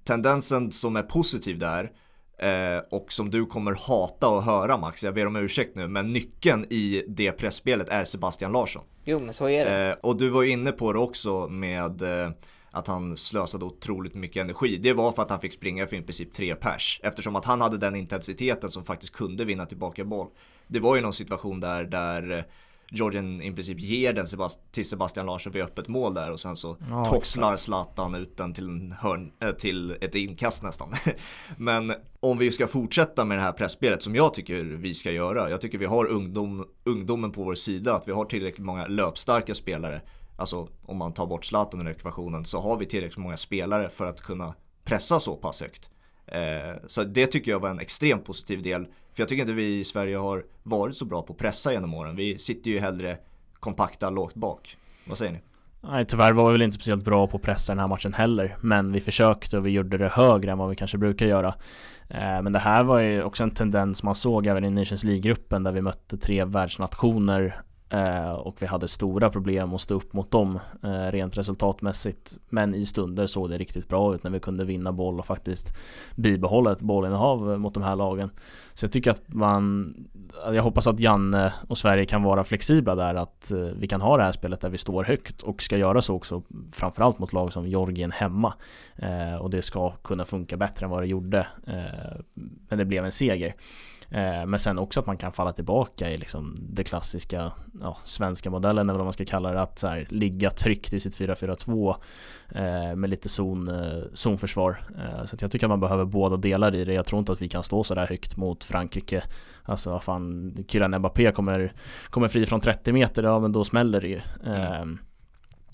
tendensen som är positiv där eh, och som du kommer hata att höra Max, jag ber om ursäkt nu, men nyckeln i det pressspelet är Sebastian Larsson. Jo, men så är det. Eh, och du var ju inne på det också med eh, att han slösade otroligt mycket energi. Det var för att han fick springa för i princip tre pers. Eftersom att han hade den intensiteten som faktiskt kunde vinna tillbaka boll. Det var ju någon situation där, där Georgien i princip ger den till Sebastian Larsson vid öppet mål där och sen så ja, tofflar Zlatan ut den till, en hörn, äh, till ett inkast nästan. Men om vi ska fortsätta med det här pressspelet som jag tycker vi ska göra. Jag tycker vi har ungdom, ungdomen på vår sida, att vi har tillräckligt många löpstarka spelare. Alltså om man tar bort Zlatan ur ekvationen så har vi tillräckligt många spelare för att kunna pressa så pass högt. Eh, så det tycker jag var en extremt positiv del. För jag tycker inte vi i Sverige har varit så bra på att pressa genom åren. Vi sitter ju hellre kompakta lågt bak. Vad säger ni? Nej tyvärr var vi väl inte speciellt bra på att pressa den här matchen heller Men vi försökte och vi gjorde det högre än vad vi kanske brukar göra eh, Men det här var ju också en tendens man såg även i Nations League-gruppen där vi mötte tre världsnationer Eh, och vi hade stora problem att stå upp mot dem eh, rent resultatmässigt. Men i stunder såg det riktigt bra ut när vi kunde vinna boll och faktiskt bibehålla ett bollinnehav eh, mot de här lagen. Så jag tycker att man, jag hoppas att Janne och Sverige kan vara flexibla där, att vi kan ha det här spelet där vi står högt och ska göra så också framförallt mot lag som Georgien hemma. och det ska kunna funka bättre än vad det gjorde. men det blev en seger. Eh, men sen också att man kan falla tillbaka i liksom det klassiska ja, svenska modellen eller vad man ska kalla det. Att så här, ligga tryggt i sitt 4-4-2 eh, med lite zon, eh, zonförsvar. Eh, så jag tycker att man behöver båda delar i det. Jag tror inte att vi kan stå så där högt mot Frankrike. Alltså vad fan, Kylian Mbappé kommer, kommer fri från 30 meter, ja men då smäller det ju. Mm.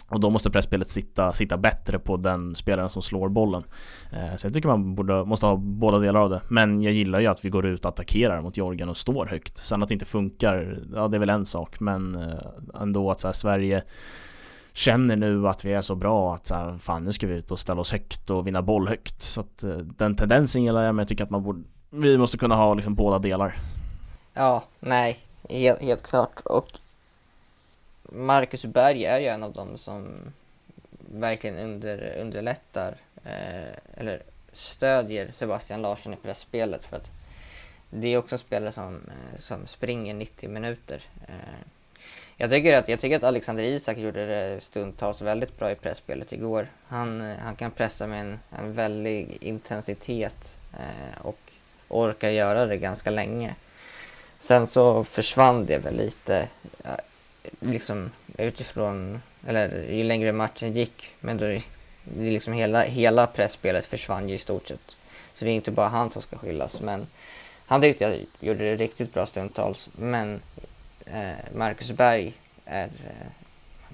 Och då måste pressspelet sitta, sitta bättre på den spelaren som slår bollen. Eh, så jag tycker man borde, måste ha båda delar av det. Men jag gillar ju att vi går ut och attackerar mot Georgien och står högt. Sen att det inte funkar, ja det är väl en sak. Men eh, ändå att så här, Sverige känner nu att vi är så bra att så här, fan nu ska vi ut och ställa oss högt och vinna boll högt. Så att eh, den tendensen gillar jag men jag tycker att man borde, vi måste kunna ha liksom båda delar. Ja, nej, helt, helt klart. Och Marcus Berg är ju en av dem som verkligen under, underlättar eh, eller stödjer Sebastian Larsson i pressspelet för att det är också en spelare som, eh, som springer 90 minuter. Eh, jag tycker, att, jag tycker att Alexander Isak gjorde det stundtals väldigt bra i pressspelet igår. Han, eh, han kan pressa med en, en väldig intensitet eh, och orkar göra det ganska länge. Sen så försvann det väl lite liksom utifrån, eller ju längre matchen gick, men då det liksom hela, hela pressspelet försvann ju i stort sett. Så det är inte bara han som ska skyllas, men han tyckte jag gjorde det riktigt bra stundtals. Men eh, Marcus Berg är, eh,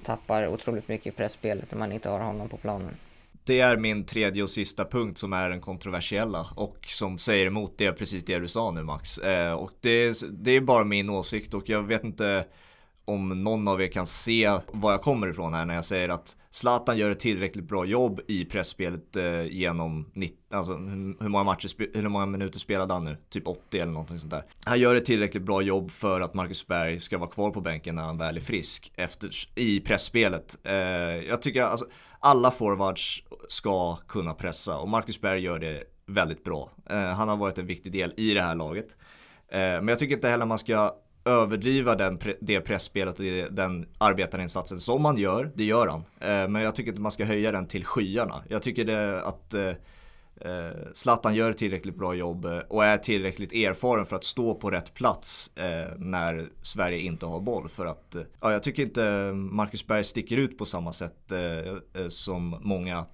tappar otroligt mycket i pressspelet när man inte har honom på planen. Det är min tredje och sista punkt som är den kontroversiella och som säger emot det, precis det du sa nu Max. Eh, och det, det är bara min åsikt och jag vet inte om någon av er kan se var jag kommer ifrån här när jag säger att Zlatan gör ett tillräckligt bra jobb i pressspelet eh, genom 90, alltså, hur, många matcher, hur många minuter spelade han nu? Typ 80 eller någonting sånt där. Han gör ett tillräckligt bra jobb för att Marcus Berg ska vara kvar på bänken när han väl är frisk efter, i pressspelet. Eh, jag tycker alltså alla forwards ska kunna pressa och Marcus Berg gör det väldigt bra. Eh, han har varit en viktig del i det här laget. Eh, men jag tycker inte heller man ska överdriva den, det pressspelet och den arbetarinsatsen som man gör, det gör han. Eh, men jag tycker inte man ska höja den till skyarna. Jag tycker det att eh, eh Zlatan gör ett tillräckligt bra jobb eh, och är tillräckligt erfaren för att stå på rätt plats när Sverige inte har boll. För att, ja, jag tycker inte Marcus Berg sticker ut på samma sätt som många,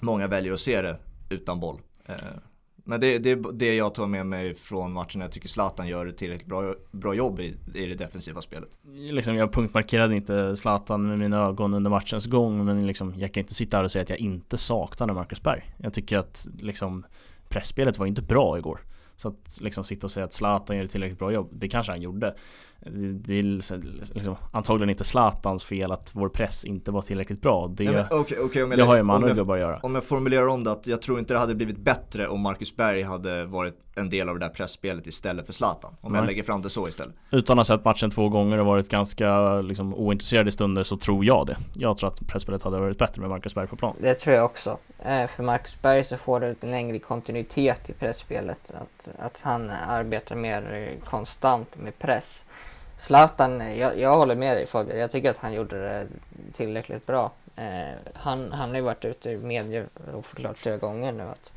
många väljer att se det utan boll. Men det, det är det jag tar med mig från matchen. Jag tycker Zlatan gör ett tillräckligt bra, bra jobb i, i det defensiva spelet. Liksom, jag punktmarkerade inte Zlatan med mina ögon under matchens gång men liksom, jag kan inte sitta här och säga att jag inte saknade Marcus Berg. Jag tycker att liksom, pressspelet var inte bra igår. Så att liksom sitta och säga att Zlatan gör ett tillräckligt bra jobb, det kanske han gjorde. Det är liksom, antagligen inte Zlatans fel att vår press inte var tillräckligt bra. Det, Nej, men, okay, okay, det har ju med andra gubbar att göra. Om jag formulerar om det att jag tror inte det hade blivit bättre om Marcus Berg hade varit en del av det där pressspelet istället för Zlatan. Om Nej. jag lägger fram det så istället. Utan att ha sett matchen två gånger och varit ganska liksom, ointresserad i stunder så tror jag det. Jag tror att pressspelet hade varit bättre med Marcus Berg på plan. Det tror jag också. Eh, för Marcus Berg så får du en längre kontinuitet i pressspelet. Att, att han arbetar mer konstant med press. Zlatan, jag, jag håller med dig Fabian. Jag tycker att han gjorde det tillräckligt bra. Eh, han, han har ju varit ute i media och förklarat flera gånger nu att,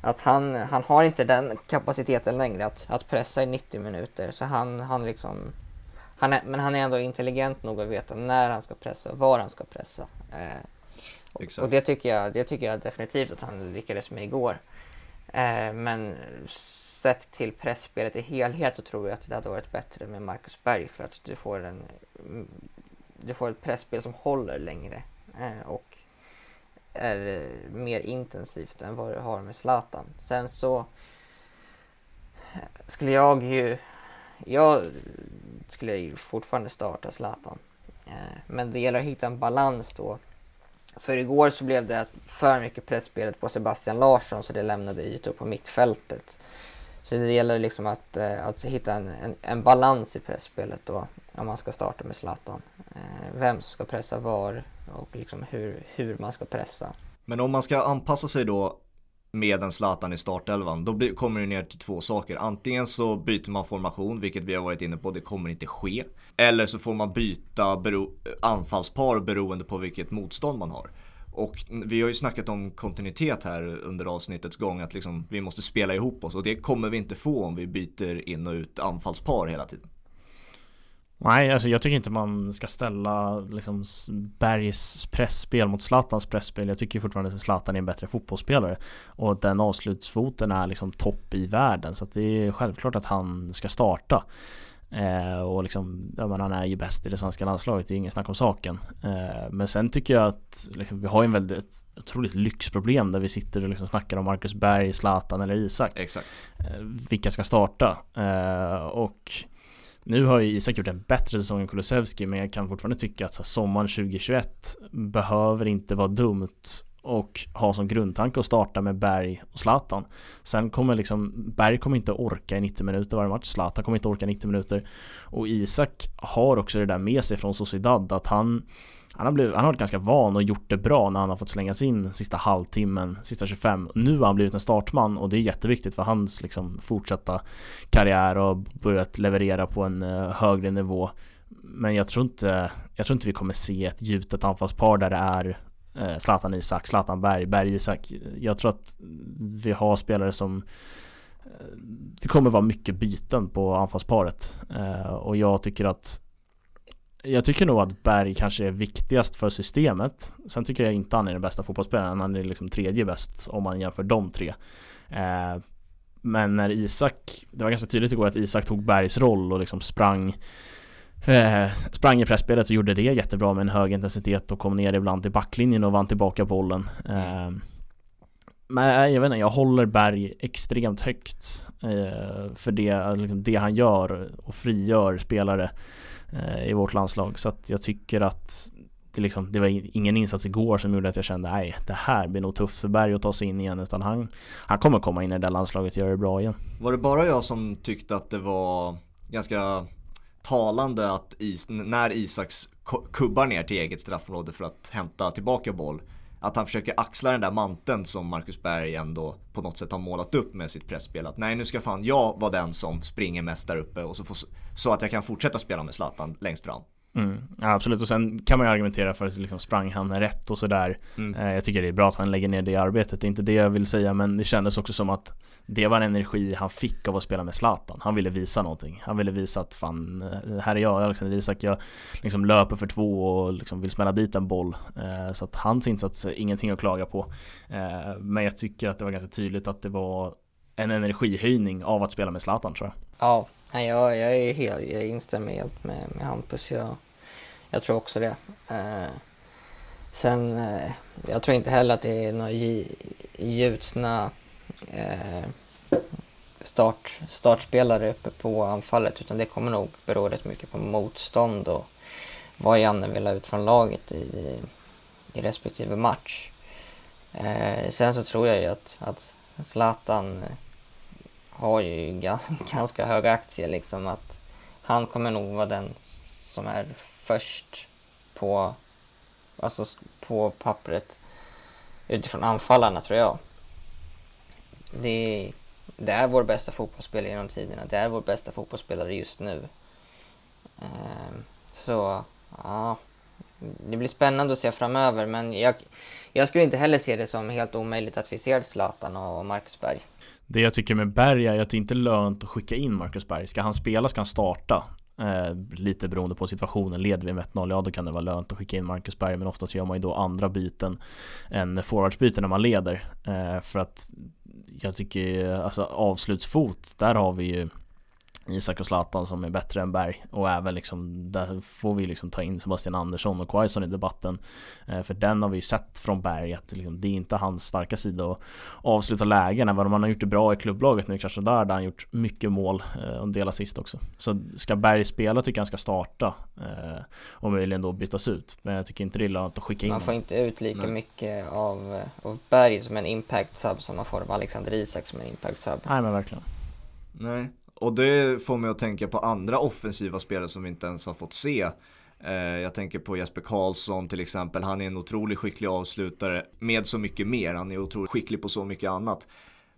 att han, han har inte den kapaciteten längre att, att pressa i 90 minuter. Så han, han liksom, han är, men han är ändå intelligent nog att veta när han ska pressa och var han ska pressa. Eh, och, och, det, tycker jag, det tycker jag definitivt att han lyckades med igår. Eh, men sett till pressspelet i helhet så tror jag att det hade varit bättre med Marcus Berg för att du får, en, mm, du får ett pressspel som håller längre eh, och är eh, mer intensivt än vad du har med Zlatan. Sen så skulle jag ju, jag skulle ju fortfarande starta Zlatan. Eh, men det gäller att hitta en balans då. För igår så blev det för mycket pressspelet på Sebastian Larsson så det lämnade ytor på mittfältet. Så det gäller liksom att, eh, att hitta en, en, en balans i pressspelet då, om man ska starta med Zlatan. Eh, vem som ska pressa var och liksom hur, hur man ska pressa. Men om man ska anpassa sig då med en Zlatan i startelvan, då blir, kommer det ner till två saker. Antingen så byter man formation, vilket vi har varit inne på, det kommer inte ske. Eller så får man byta bero, anfallspar beroende på vilket motstånd man har. Och vi har ju snackat om kontinuitet här under avsnittets gång, att liksom vi måste spela ihop oss och det kommer vi inte få om vi byter in och ut anfallspar hela tiden. Nej, alltså jag tycker inte man ska ställa liksom Bergs pressspel mot Zlatans pressspel. Jag tycker fortfarande att Zlatan är en bättre fotbollsspelare. Och den avslutsfoten är liksom topp i världen. Så att det är självklart att han ska starta. Eh, och liksom, ja, men han är ju bäst i det svenska landslaget, det är inget snack om saken. Eh, men sen tycker jag att liksom, vi har en väldigt otroligt lyxproblem där vi sitter och liksom snackar om Marcus Berg, Zlatan eller Isak. Exakt. Eh, vilka ska starta? Eh, och nu har ju Isak gjort en bättre säsong än Kulusevski men jag kan fortfarande tycka att så sommaren 2021 behöver inte vara dumt och ha som grundtanke att starta med Berg och Zlatan. Sen kommer liksom, Berg kommer inte orka i 90 minuter varje match, Zlatan kommer inte orka 90 minuter och Isak har också det där med sig från Sociedad att han han har, blivit, han har varit ganska van och gjort det bra när han har fått slängas in sista halvtimmen, sista 25. Nu har han blivit en startman och det är jätteviktigt för hans liksom, fortsatta karriär och börjat leverera på en eh, högre nivå. Men jag tror inte, jag tror inte vi kommer se ett gjutet anfallspar där det är Eh, Zlatan Isak, Zlatan Berg, Berg Isak. Jag tror att vi har spelare som eh, det kommer vara mycket byten på anfallsparet eh, och jag tycker att jag tycker nog att Berg kanske är viktigast för systemet. Sen tycker jag inte han är den bästa fotbollsspelaren. Han är liksom tredje bäst om man jämför de tre. Eh, men när Isak, det var ganska tydligt igår att Isak tog Bergs roll och liksom sprang eh, Sprang i pressspelet och gjorde det jättebra med en hög intensitet och kom ner ibland till backlinjen och vann tillbaka bollen. Eh, men jag vet inte, jag håller Berg extremt högt eh, för det, liksom det han gör och frigör spelare Eh, i vårt landslag. Så att jag tycker att det, liksom, det var ingen insats igår som gjorde att jag kände nej, det här blir nog tufft för Berg att ta sig in igen. Utan han, han kommer komma in i det där landslaget och göra det bra igen. Var det bara jag som tyckte att det var ganska talande att is, när Isaks kubbar ner till eget straffområde för att hämta tillbaka boll att han försöker axla den där manteln som Marcus Berg ändå på något sätt har målat upp med sitt pressspel. Att nej nu ska fan jag vara den som springer mest där uppe och så, får, så att jag kan fortsätta spela med Zlatan längst fram. Mm, absolut, och sen kan man ju argumentera för att liksom sprang han rätt och sådär. Mm. Eh, jag tycker det är bra att han lägger ner det arbetet, det är inte det jag vill säga, men det kändes också som att det var en energi han fick av att spela med Zlatan. Han ville visa någonting. Han ville visa att fan, eh, här är jag, Alexander Isak, jag liksom löper för två och liksom vill smälla dit en boll. Eh, så att hans insats är ingenting att klaga på. Men jag tycker att det var ganska tydligt att det var en energihöjning av att spela med Zlatan tror jag. Ja, Nej, jag, jag, är helt, jag instämmer helt med, med Hampus. Jag, jag tror också det. Eh, sen, eh, jag tror inte heller att det är några gjutna eh, start, startspelare uppe på anfallet utan det kommer nog bero rätt mycket på motstånd och vad Janne vill ha ut från laget i, i respektive match. Eh, sen så tror jag ju att, att Zlatan eh, har ju ganska höga aktier liksom att han kommer nog vara den som är först på, alltså på pappret utifrån anfallarna tror jag. Det, det är vår bästa fotbollsspelare genom tiderna. Det är vår bästa fotbollsspelare just nu. Ehm, så ja, det blir spännande att se framöver men jag, jag skulle inte heller se det som helt omöjligt att vi ser Zlatan och Marcus Berg. Det jag tycker med Berg är att det inte är lönt att skicka in Marcus Berg. Ska han spela ska han starta. Eh, lite beroende på situationen. Leder vi med 1-0, ja då kan det vara lönt att skicka in Marcus Berg. Men oftast gör man ju då andra byten än forwardsbyten när man leder. Eh, för att jag tycker, alltså avslutsfot, där har vi ju Isak och Zlatan som är bättre än Berg. Och även liksom där får vi liksom ta in Sebastian Andersson och Quaison i debatten. Eh, för den har vi ju sett från Berg att liksom, det är inte hans starka sida att avsluta lägen. Även om han har gjort det bra i klubblaget nu kanske där där han gjort mycket mål eh, och en del assist också. Så ska Berg spela tycker jag han ska starta eh, och möjligen då bytas ut. Men jag tycker inte det är lönt att skicka in Man får inte ut lika Nej. mycket av, av Berg som en impact sub som man får av Alexander Isak som en impact sub. Nej men verkligen. Nej, och det får mig att tänka på andra offensiva spelare som vi inte ens har fått se. Eh, jag tänker på Jesper Karlsson till exempel. Han är en otroligt skicklig avslutare med så mycket mer. Han är otroligt skicklig på så mycket annat.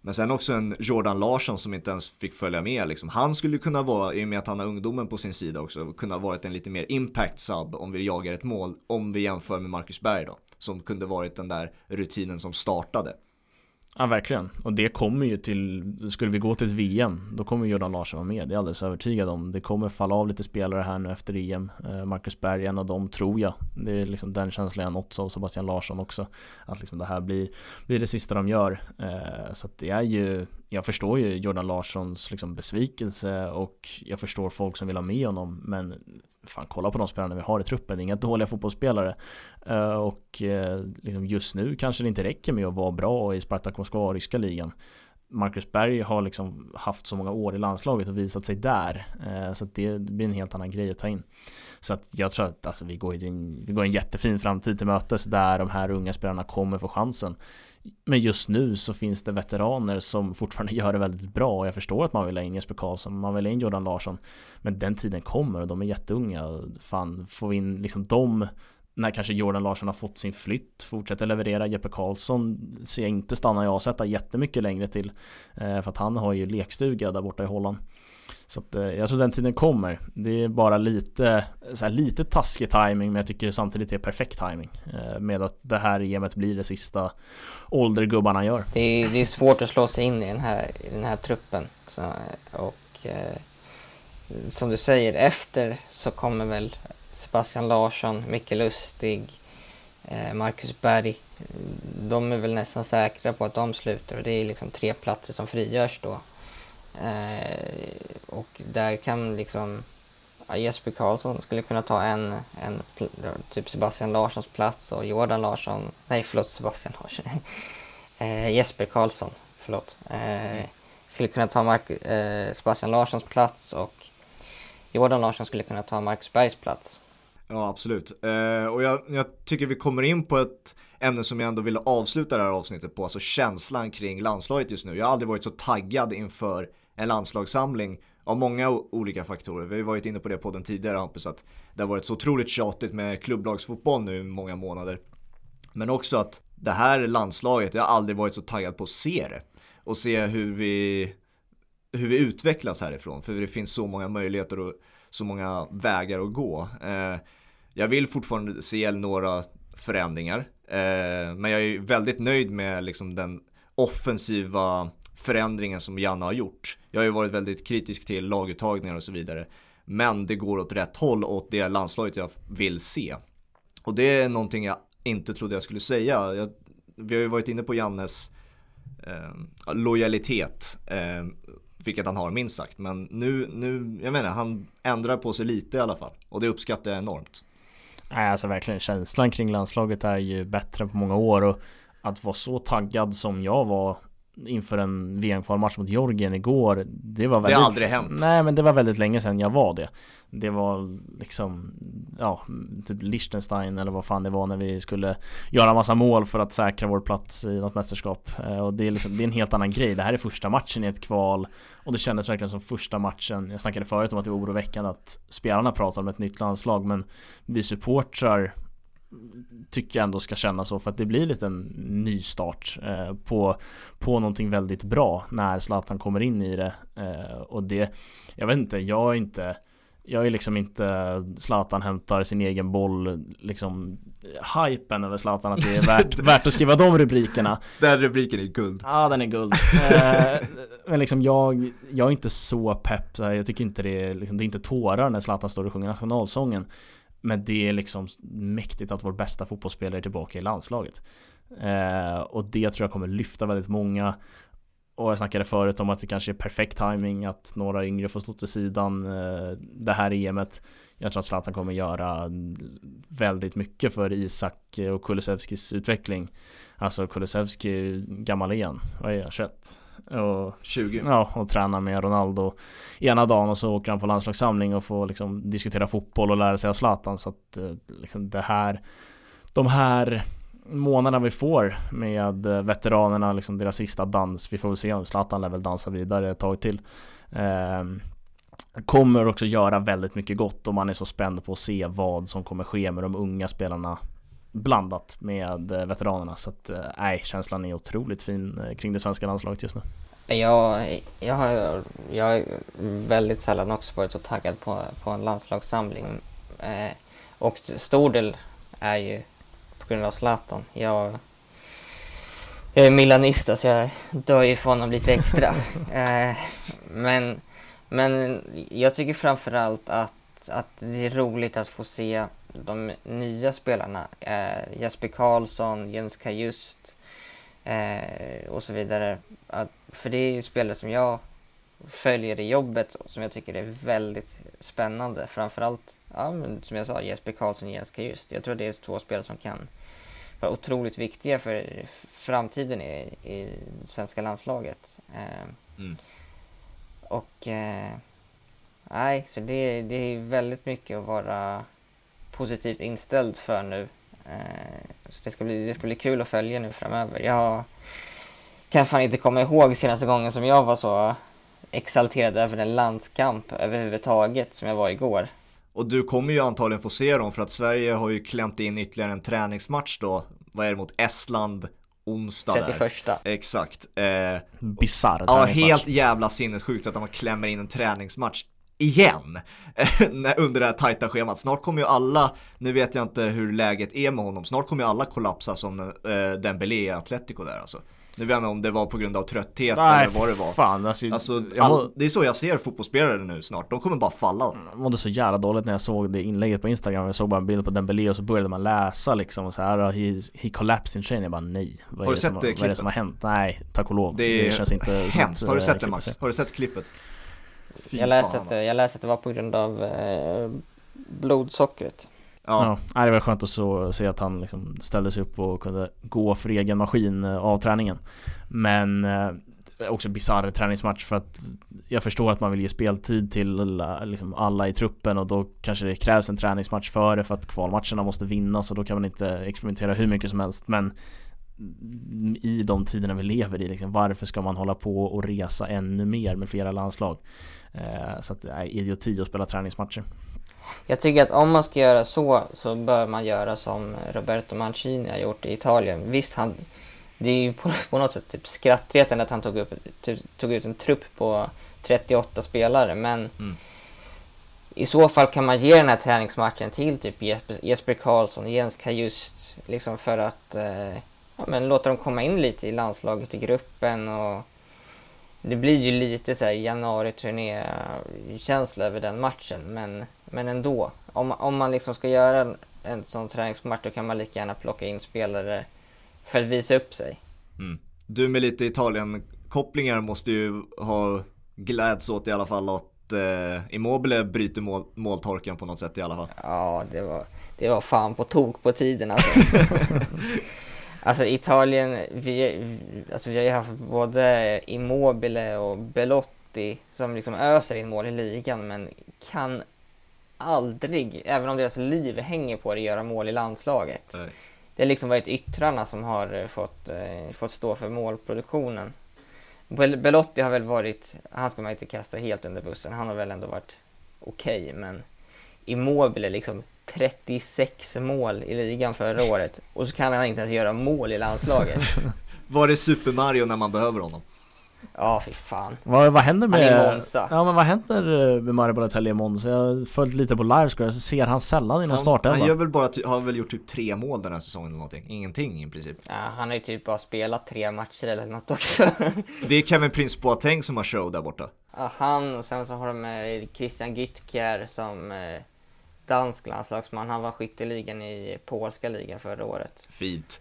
Men sen också en Jordan Larsson som inte ens fick följa med. Liksom. Han skulle kunna vara, i och med att han har ungdomen på sin sida också, kunna varit en lite mer impact sub om vi jagar ett mål. Om vi jämför med Marcus Berg då. Som kunde varit den där rutinen som startade. Ja verkligen, och det kommer ju till, skulle vi gå till ett VM, då kommer Jordan Larsson vara med, det är jag alldeles övertygad om. Det kommer falla av lite spelare här nu efter EM. Eh, Marcus Berg är en av dem, tror jag. Det är liksom den känslan jag nåtts av Sebastian Larsson också. Att liksom det här blir, blir det sista de gör. Eh, så att det är ju, jag förstår ju Jordan Larssons liksom besvikelse och jag förstår folk som vill ha med honom, men fan kolla på de spelarna vi har i truppen, det är inga dåliga fotbollsspelare. Eh, och eh, liksom just nu kanske det inte räcker med att vara bra i Spartak Moskva och ryska ligan. Marcus Berg har liksom haft så många år i landslaget och visat sig där. Eh, så att det blir en helt annan grej att ta in. Så att jag tror att alltså, vi, går en, vi går en jättefin framtid till mötes där de här unga spelarna kommer få chansen. Men just nu så finns det veteraner som fortfarande gör det väldigt bra och jag förstår att man vill ha in Jesper Karlsson, man vill ha in Jordan Larsson. Men den tiden kommer och de är jätteunga. Fan, får vi in liksom dem när kanske Jordan Larsson har fått sin flytt, fortsätter leverera. Jeppe Karlsson ser jag inte stanna i AZ jättemycket längre till. Eh, för att han har ju lekstuga där borta i Holland. Så att, eh, jag tror den tiden kommer. Det är bara lite, eh, så här, lite taskig timing men jag tycker samtidigt det är perfekt timing eh, Med att det här EMet blir det sista åldergubbarna gör. Det är, det är svårt att slå sig in i den här, i den här truppen. Så, och eh, som du säger, efter så kommer väl Sebastian Larsson, Micke Lustig, eh, Marcus Berg. De är väl nästan säkra på att de slutar och det är liksom tre platser som frigörs då. Eh, och där kan liksom ja, Jesper Karlsson skulle kunna ta en, en typ Sebastian Larssons plats och Jordan Larsson, nej förlåt Sebastian Larsson, eh, Jesper Karlsson, förlåt, eh, skulle kunna ta Mark, eh, Sebastian Larssons plats och Jordan Larsson skulle kunna ta Marcus Bergs plats. Ja absolut, eh, och jag, jag, tycker vi kommer in på ett ämne som jag ändå ville avsluta det här avsnittet på, alltså känslan kring landslaget just nu. Jag har aldrig varit så taggad inför en landslagssamling av många olika faktorer. Vi har varit inne på det på den tidigare Hampus, att det har varit så otroligt tjatigt med klubblagsfotboll nu i många månader. Men också att det här landslaget, jag har aldrig varit så taggad på att se det. Och se hur vi, hur vi utvecklas härifrån, för det finns så många möjligheter och så många vägar att gå. Eh, jag vill fortfarande se några förändringar, eh, men jag är väldigt nöjd med liksom den offensiva förändringen som Janne har gjort. Jag har ju varit väldigt kritisk till laguttagningar och så vidare. Men det går åt rätt håll och åt det landslaget jag vill se. Och det är någonting jag inte trodde jag skulle säga. Jag, vi har ju varit inne på Jannes eh, lojalitet, eh, vilket han har minst sagt. Men nu, nu, jag menar, han ändrar på sig lite i alla fall. Och det uppskattar jag enormt. Nej, alltså verkligen känslan kring landslaget är ju bättre på många år och att vara så taggad som jag var inför en VM-kvalmatch mot Georgien igår Det var väldigt Det har aldrig hänt. Nej men det var väldigt länge sedan jag var det. Det var liksom Ja, typ Liechtenstein eller vad fan det var när vi skulle Göra massa mål för att säkra vår plats i något mästerskap. Eh, Och det är liksom, det är en helt annan grej. Det här är första matchen i ett kval Och det kändes verkligen som första matchen. Jag snackade förut om att det var oroväckande att Spelarna pratade om ett nytt landslag men Vi supportrar tycker jag ändå ska känna så för att det blir lite en nystart eh, på, på någonting väldigt bra när Zlatan kommer in i det. Eh, och det, jag vet inte, jag är inte jag är liksom inte Zlatan hämtar sin egen boll liksom Hypen över Zlatan att det är värt, värt att skriva de rubrikerna. Den rubriken är guld. Ja den är guld. Eh, Men liksom jag, jag är inte så pepp så här, Jag tycker inte det är, liksom, det är inte tårar när Zlatan står och sjunger nationalsången men det är liksom mäktigt att vår bästa fotbollsspelare är tillbaka i landslaget. Eh, och det tror jag kommer lyfta väldigt många. Och jag snackade förut om att det kanske är perfekt timing att några yngre får stå till sidan eh, det här EMet. Jag tror att Zlatan kommer göra väldigt mycket för Isak och Kulusevskis utveckling. Alltså Kulusevski gammal igen, vad är jag, 21? Och 20 Ja, och träna med Ronaldo ena dagen och så åker han på landslagssamling och får liksom diskutera fotboll och lära sig av Zlatan. Så att eh, liksom det här De här månaderna vi får med eh, veteranerna, liksom deras sista dans Vi får väl se om Zlatan lär väl dansa vidare ett tag till. Eh, Kommer också göra väldigt mycket gott och man är så spänd på att se vad som kommer ske med de unga spelarna blandat med eh, veteranerna. Så att, eh, nej, känslan är otroligt fin eh, kring det svenska landslaget just nu. Jag, jag, har, jag har väldigt sällan också varit så taggad på, på en landslagssamling. Eh, och stor del är ju på grund av Zlatan. Jag, jag är milanista så jag dör ju för honom lite extra. eh, men, men jag tycker framförallt att, att det är roligt att få se de nya spelarna, eh, Jesper Karlsson, Jens Kajust eh, och så vidare. Att, för det är ju spelare som jag följer i jobbet och som jag tycker är väldigt spännande. Framförallt, ja, som jag sa, Jesper Karlsson och Jens Kajust. Jag tror det är två spelare som kan var otroligt viktiga för framtiden i, i svenska landslaget. Eh, Mm. Och eh, nej, så det, det är väldigt mycket att vara positivt inställd för nu. Eh, så det ska, bli, det ska bli kul att följa nu framöver. Jag kan fan inte komma ihåg senaste gången som jag var så exalterad över en landskamp överhuvudtaget som jag var igår. Och du kommer ju antagligen få se dem för att Sverige har ju klämt in ytterligare en träningsmatch då. Vad är det mot Estland? Onsdag där. 31. Exakt. Eh, Bisarr ja, helt jävla sinnessjukt att de klämmer in en träningsmatch igen under det här tajta schemat. Snart kommer ju alla, nu vet jag inte hur läget är med honom, snart kommer ju alla kollapsa som eh, Dembélé i Atletico där alltså. Nu vet jag inte om det var på grund av trötthet Nej, eller vad det var. fan alltså, Alltså, jag all, det är så jag ser fotbollsspelare nu snart, de kommer bara falla. mådde så jävla dåligt när jag såg det inlägget på Instagram Jag såg bara en bild på Dembélé och så började man läsa liksom och så här he, he collapsed in chain Jag bara nej Vad Har du det sett som, det Vad är det klippet? som har hänt? Nej, tack och lov Det är känns inte Hemskt, har du sett det Max? Har du sett klippet? Fy Jag läste, fan. att, jag läste att det var på grund av eh, blodsockret. Ja, Ja, det var skönt att så, se att han liksom ställde sig upp och kunde gå för egen maskin eh, av träningen Men eh, också bisarr träningsmatch för att jag förstår att man vill ge speltid till alla, liksom alla i truppen och då kanske det krävs en träningsmatch före för att kvalmatcherna måste vinnas och då kan man inte experimentera hur mycket som helst men i de tiderna vi lever i liksom, varför ska man hålla på och resa ännu mer med flera landslag? Eh, så att det är idioti att spela träningsmatcher Jag tycker att om man ska göra så, så bör man göra som Roberto Mancini har gjort i Italien. Visst, han, det är ju på, på något sätt typ skrattretande att han tog, upp, typ, tog ut en trupp på 38 spelare, men Mm. i så fall kan man ge den här träningsmatchen till typ Jesper, Jesper Karlsson, Jens Kajust, liksom för att eh, ja, men låta dem komma in lite i landslaget, i gruppen och det blir ju lite så här januari-turné-känsla över den matchen, men, men ändå. Om, om man liksom ska göra en, en sån träningsmatch då kan man lika gärna plocka in spelare för att visa upp sig. mm. Du med lite Italien-kopplingar måste ju ha gläds åt i alla fall att eh, Immobile bryter mål, måltorken på något sätt i alla fall. Ja, det var, det var fan på tok på tiden alltså. alltså Italien, vi, alltså vi har ju haft både Immobile och Belotti som liksom öser in mål i ligan men kan aldrig, även om deras liv hänger på det, göra mål i landslaget. Nej. Det har liksom varit yttrarna som har eh, fått, eh, fått stå för målproduktionen. Bel- Belotti har väl varit, han ska man inte kasta helt under bussen, han har väl ändå varit okej, men Immobile liksom 36 mål i ligan förra året och så kan han inte ens göra mål i landslaget. Var det Super Mario när man behöver honom? Ja, fy fan. Vad, vad händer Han är med... Monza. Ja men vad händer med Mario Balotelli i Monza? Jag har följt lite på livescore, så ser han sällan i någon startelva han gör väl bara, har väl gjort typ tre mål den här säsongen eller någonting. Ingenting i princip. Ja, han har ju typ bara spelat tre matcher eller något också. Det är Kevin Prince Boateng som har show där borta. Ja, han och sen så har de eh, Christian Gytkjär som eh, dansk landslagsman. Han var skytteligan i polska ligan förra året. Fint.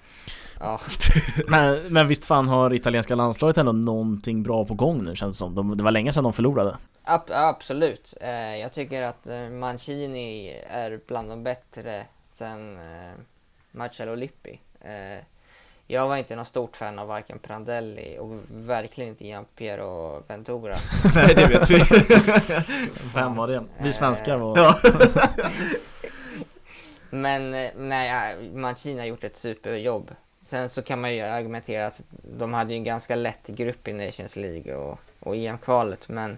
Ja, men, men visst fan har italienska landslaget ändå någonting bra på gång nu känns det som. De, det var länge sedan de förlorade. ab- absolut. Eh, jag tycker att eh, Mancini är bland de bättre sen eh, Marcello Lippi. Eh, jag var inte någon stort fan av varken Prandelli och verkligen inte Giampiero Ventura. Nej det vet vi. Vem var det? Vi svenskar var... ja. Men eh, nej, eh, Mancini har gjort ett superjobb. Sen så kan man ju argumentera att de hade ju en ganska lätt grupp i Nations League och, och EM-kvalet. Men,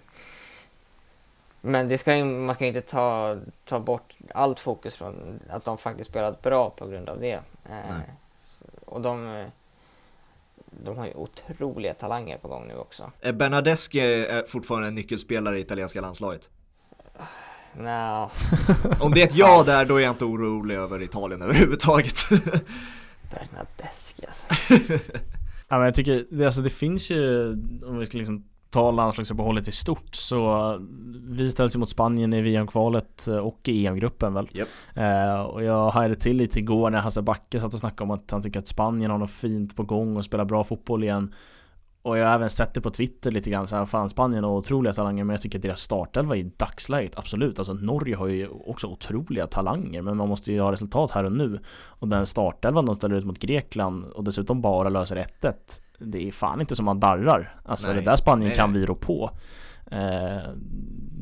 men det ska ju, man ska ju inte ta, ta bort allt fokus från att de faktiskt spelat bra på grund av det. Eh, Nej. Och de, eh, de har ju otroliga talanger på gång nu också. Eh, Bernadeschi är fortfarande en nyckelspelare i italienska landslaget. Nå, Om det är ett ja där, då är jag inte orolig över Italien överhuvudtaget. Bernadeschi alltså. Ja men jag tycker, det, alltså det finns ju, om vi ska liksom ta landslagsuppehållet i stort så vi ställs ju mot Spanien i VM-kvalet och i EM-gruppen väl. Japp. Eh, och jag hajade till lite igår när Hasse Backe satt och snackade om att han tycker att Spanien har något fint på gång och spelar bra fotboll igen. Och jag har även sett det på Twitter lite grann så här, fan Spanien har otroliga talanger men jag tycker att deras startelva i dagsläget, absolut, alltså Norge har ju också otroliga talanger men man måste ju ha resultat här och nu. Och den startelvan de ställer ut mot Grekland och dessutom bara löser 1-1, det är fan inte som man darrar. Alltså Nej. det där Spanien Nej, kan vi rå på. Eh,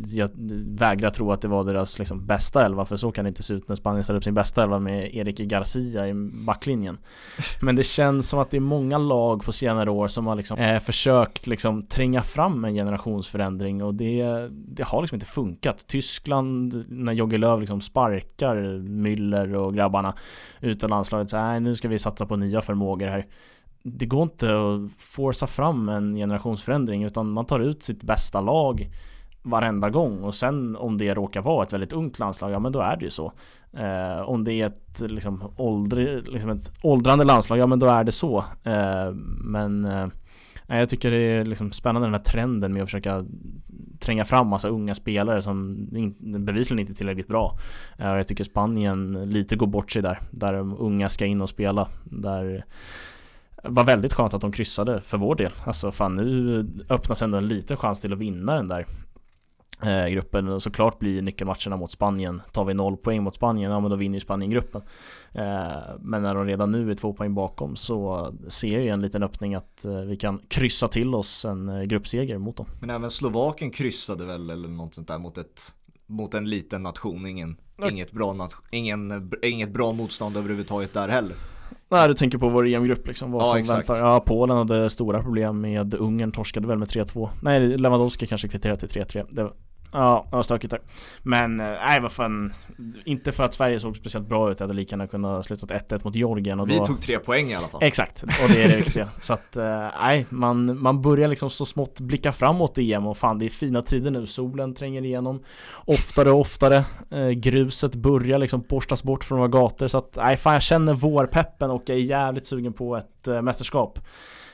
jag vägrar tro att det var deras liksom, bästa elva för så kan det inte se ut när Spanien ställer upp sin bästa elva med Erik Garcia i backlinjen. Men det känns som att det är många lag på senare år som har liksom, eh, försökt liksom, tränga fram en generationsförändring och det, det har liksom inte funkat. Tyskland, när Jogge Löw liksom sparkar Müller och grabbarna ut ur landslaget, så nej nu ska vi satsa på nya förmågor här det går inte att forsa fram en generationsförändring utan man tar ut sitt bästa lag varenda gång och sen om det råkar vara ett väldigt ungt landslag, ja men då är det ju så. Eh, om det är ett, liksom, åldre, liksom ett åldrande landslag, ja men då är det så. Eh, men eh, jag tycker det är liksom spännande den här trenden med att försöka tränga fram massa unga spelare som in, bevisligen inte är tillräckligt bra. Eh, jag tycker Spanien lite går bort sig där, där de unga ska in och spela. Där var väldigt skönt att de kryssade för vår del. Alltså fan nu öppnas ändå en liten chans till att vinna den där eh, gruppen. Och såklart blir nyckelmatcherna mot Spanien, tar vi noll poäng mot Spanien, ja men då vinner ju Spanien gruppen. Eh, men när de redan nu är två poäng bakom så ser jag ju en liten öppning att eh, vi kan kryssa till oss en eh, gruppseger mot dem. Men även Slovakien kryssade väl eller något sånt där mot ett mot en liten nation, ingen, inget, bra nation, ingen, inget bra motstånd överhuvudtaget där heller. Nej du tänker på vår EM-grupp liksom, vad Ja, som exakt. väntar. Ja, Polen hade stora problem med Ungern, torskade väl med 3-2. Nej, Lewandowski kanske kvitterade till 3-3. Det ja, det var stökigt där. Men, eh, nej vad fan. Inte för att Sverige såg speciellt bra ut, jag hade lika gärna kunnat sluta 1-1 mot Georgien och Vi då... tog tre poäng i alla fall. Exakt, och det är det viktiga. Så att, eh, nej, man, man börjar liksom så smått blicka framåt i EM och fan det är fina tider nu. Solen tränger igenom oftare och oftare. Eh, gruset börjar liksom borstas bort från våra gator. Så att, nej fan jag känner vårpeppen och jag är jävligt sugen på ett mästerskap.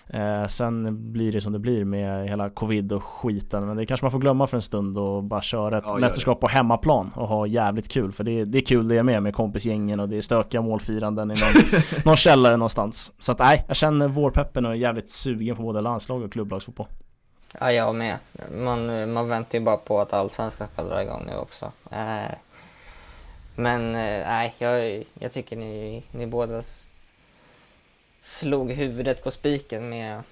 Eh, sen blir det som det blir med hela covid och skiten Men det kanske man får glömma för en stund och bara köra ett Ja, mästerskap på hemmaplan och ha jävligt kul För det är, det är kul det är med med kompisgängen och det är stökiga målfiranden i någon, någon källare någonstans Så att nej, jag känner vårpeppen och är jävligt sugen på både landslag och klubblagsfotboll Ja, jag med. Man, man väntar ju bara på att allsvenskan ska dra igång nu också. Eh, men eh, nej, jag, jag tycker ni, ni båda slog huvudet på spiken med,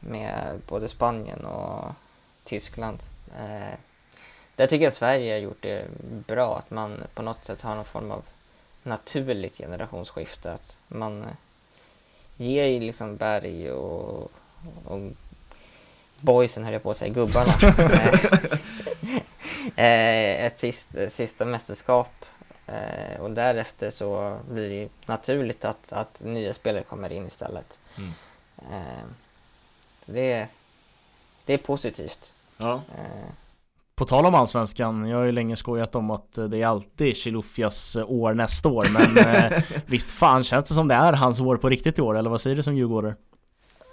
med både Spanien och Tyskland. Eh, där tycker jag att Sverige har gjort det bra, att man på något sätt har någon form av naturligt generationsskifte. Att man eh, ger liksom Berg och, och boysen höll jag på att säga, gubbarna. eh, ett sista, sista mästerskap. Eh, och därefter så blir det naturligt att, att nya spelare kommer in istället. Mm. Eh, så det, är- det är positivt. Ja. Eh, På tal om Allsvenskan, jag har ju länge skojat om att det är alltid Chilufyas eh, år nästa år Men eh, visst fan känns det som det är hans år på riktigt i år, eller vad säger du som djurgårdare?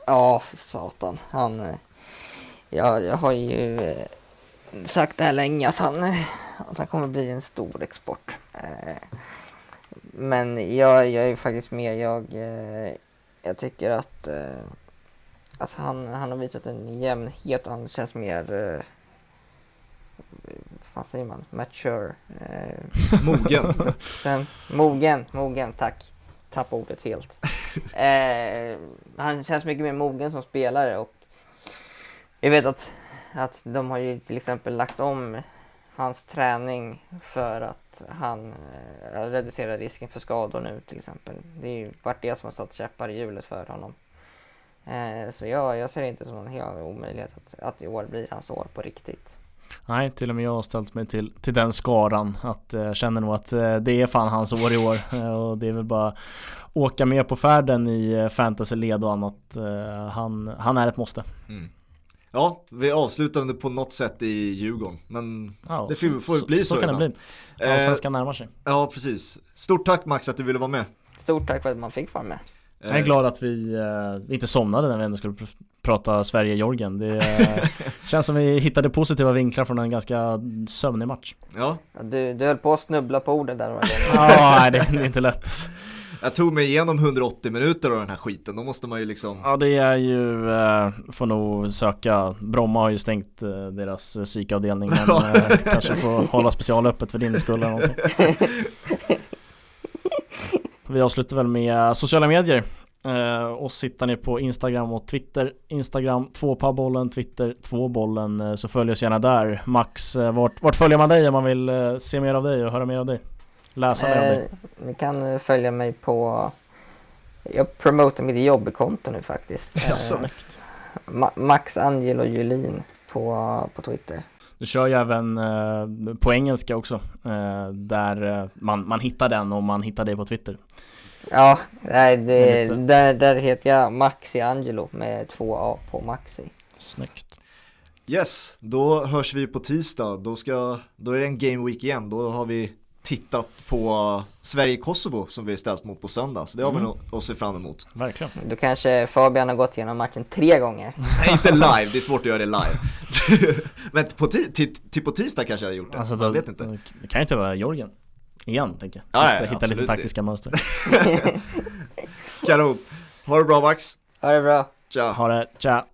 Ja, satan. Han, eh, jag, jag har ju sagt det här länge att han, att han kommer bli en stor export. Eh, Men jag, jag är faktiskt med. Jag, eh, jag tycker att, eh, att han, han har visat en jämnhet han känns mer, vad säger man, mature. Mogen. Sen, mogen, mogen, tack. Tappade ordet helt. Han känns mycket mer mogen som spelare och jag vet att, att de har ju till exempel lagt om hans träning för att han eh, reducerar risken för skador nu till exempel. Det är ju varit det som har satt käppar i hjulet för honom. Eh, så jag, jag ser det inte som en hel omöjlighet att, att i år blir hans år på riktigt. Nej, till och med jag har ställt mig till, till den skaran att eh, känner nog att eh, det är fan hans år i år eh, och det är väl bara åka med på färden i eh, fantasy-led och annat. Eh, han, han är ett måste. Mm. Ja, vi avslutade på något sätt i Djurgården, men Ja, Det får- får bli så Så kan det bli. eh, Allsvenskan närmar sig. ja precis. Stort tack Max att du ville vara med. Stort tack för att man fick vara med. Jag är Eh, glad att vi eh, inte somnade när vi ändå skulle pr- prata Sverige-Georgien. Det eh, känns som vi hittade positiva vinklar från en ganska sömnig match. Ja, Du, du höll på att snubbla på orden där. Ja, nej, det, det är inte lätt. Jag tog mig igenom 180 minuter av den här skiten, då måste man ju liksom Ja det är ju, eh, får nog söka. Bromma har ju stängt eh, deras eh, psykavdelning men eh, kanske får hålla specialöppet för din skull eller någonting. Vi avslutar väl med sociala medier. Eh, Oss hittar ni på Instagram och Twitter. Instagram 2pabollen, Twitter 2bollen eh, Så följ oss gärna där. Max, eh, vart, vart följer man dig om man vill se mer av dig och höra mer av dig? Läsa mer? Eh, ni kan eh, följa mig på... Jag promotar mitt jobbkonto nu faktiskt. Jaså? Eh, Ma- Max Angelo Julin på, på Twitter. Du kör ju även eh, på engelska också eh, Där eh, man, man hittar den och man hittar dig på Twitter Ja, nej, det, där, där heter jag Maxi Angelo med två A på Maxi. Snyggt Yes, då hörs vi på tisdag, då, ska, då är det en game week igen, då har vi tittat på Sverige-Kosovo som vi ställs mot på söndag, så det har vi Mm. nog att se fram emot. Verkligen Då kanske Fabian har gått igenom matchen tre gånger. Nej, inte live, det är svårt att göra det live. Men på till på tisdag kanske jag hade gjort det, Alltså jag då, vet inte. Det kan ju inte vara Jorgen Igen tänker jag Ja, Hitta, ja, hitta lite taktiska mönster Kanon, ha det bra Max, Ha det bra. tja! Ha det, tja!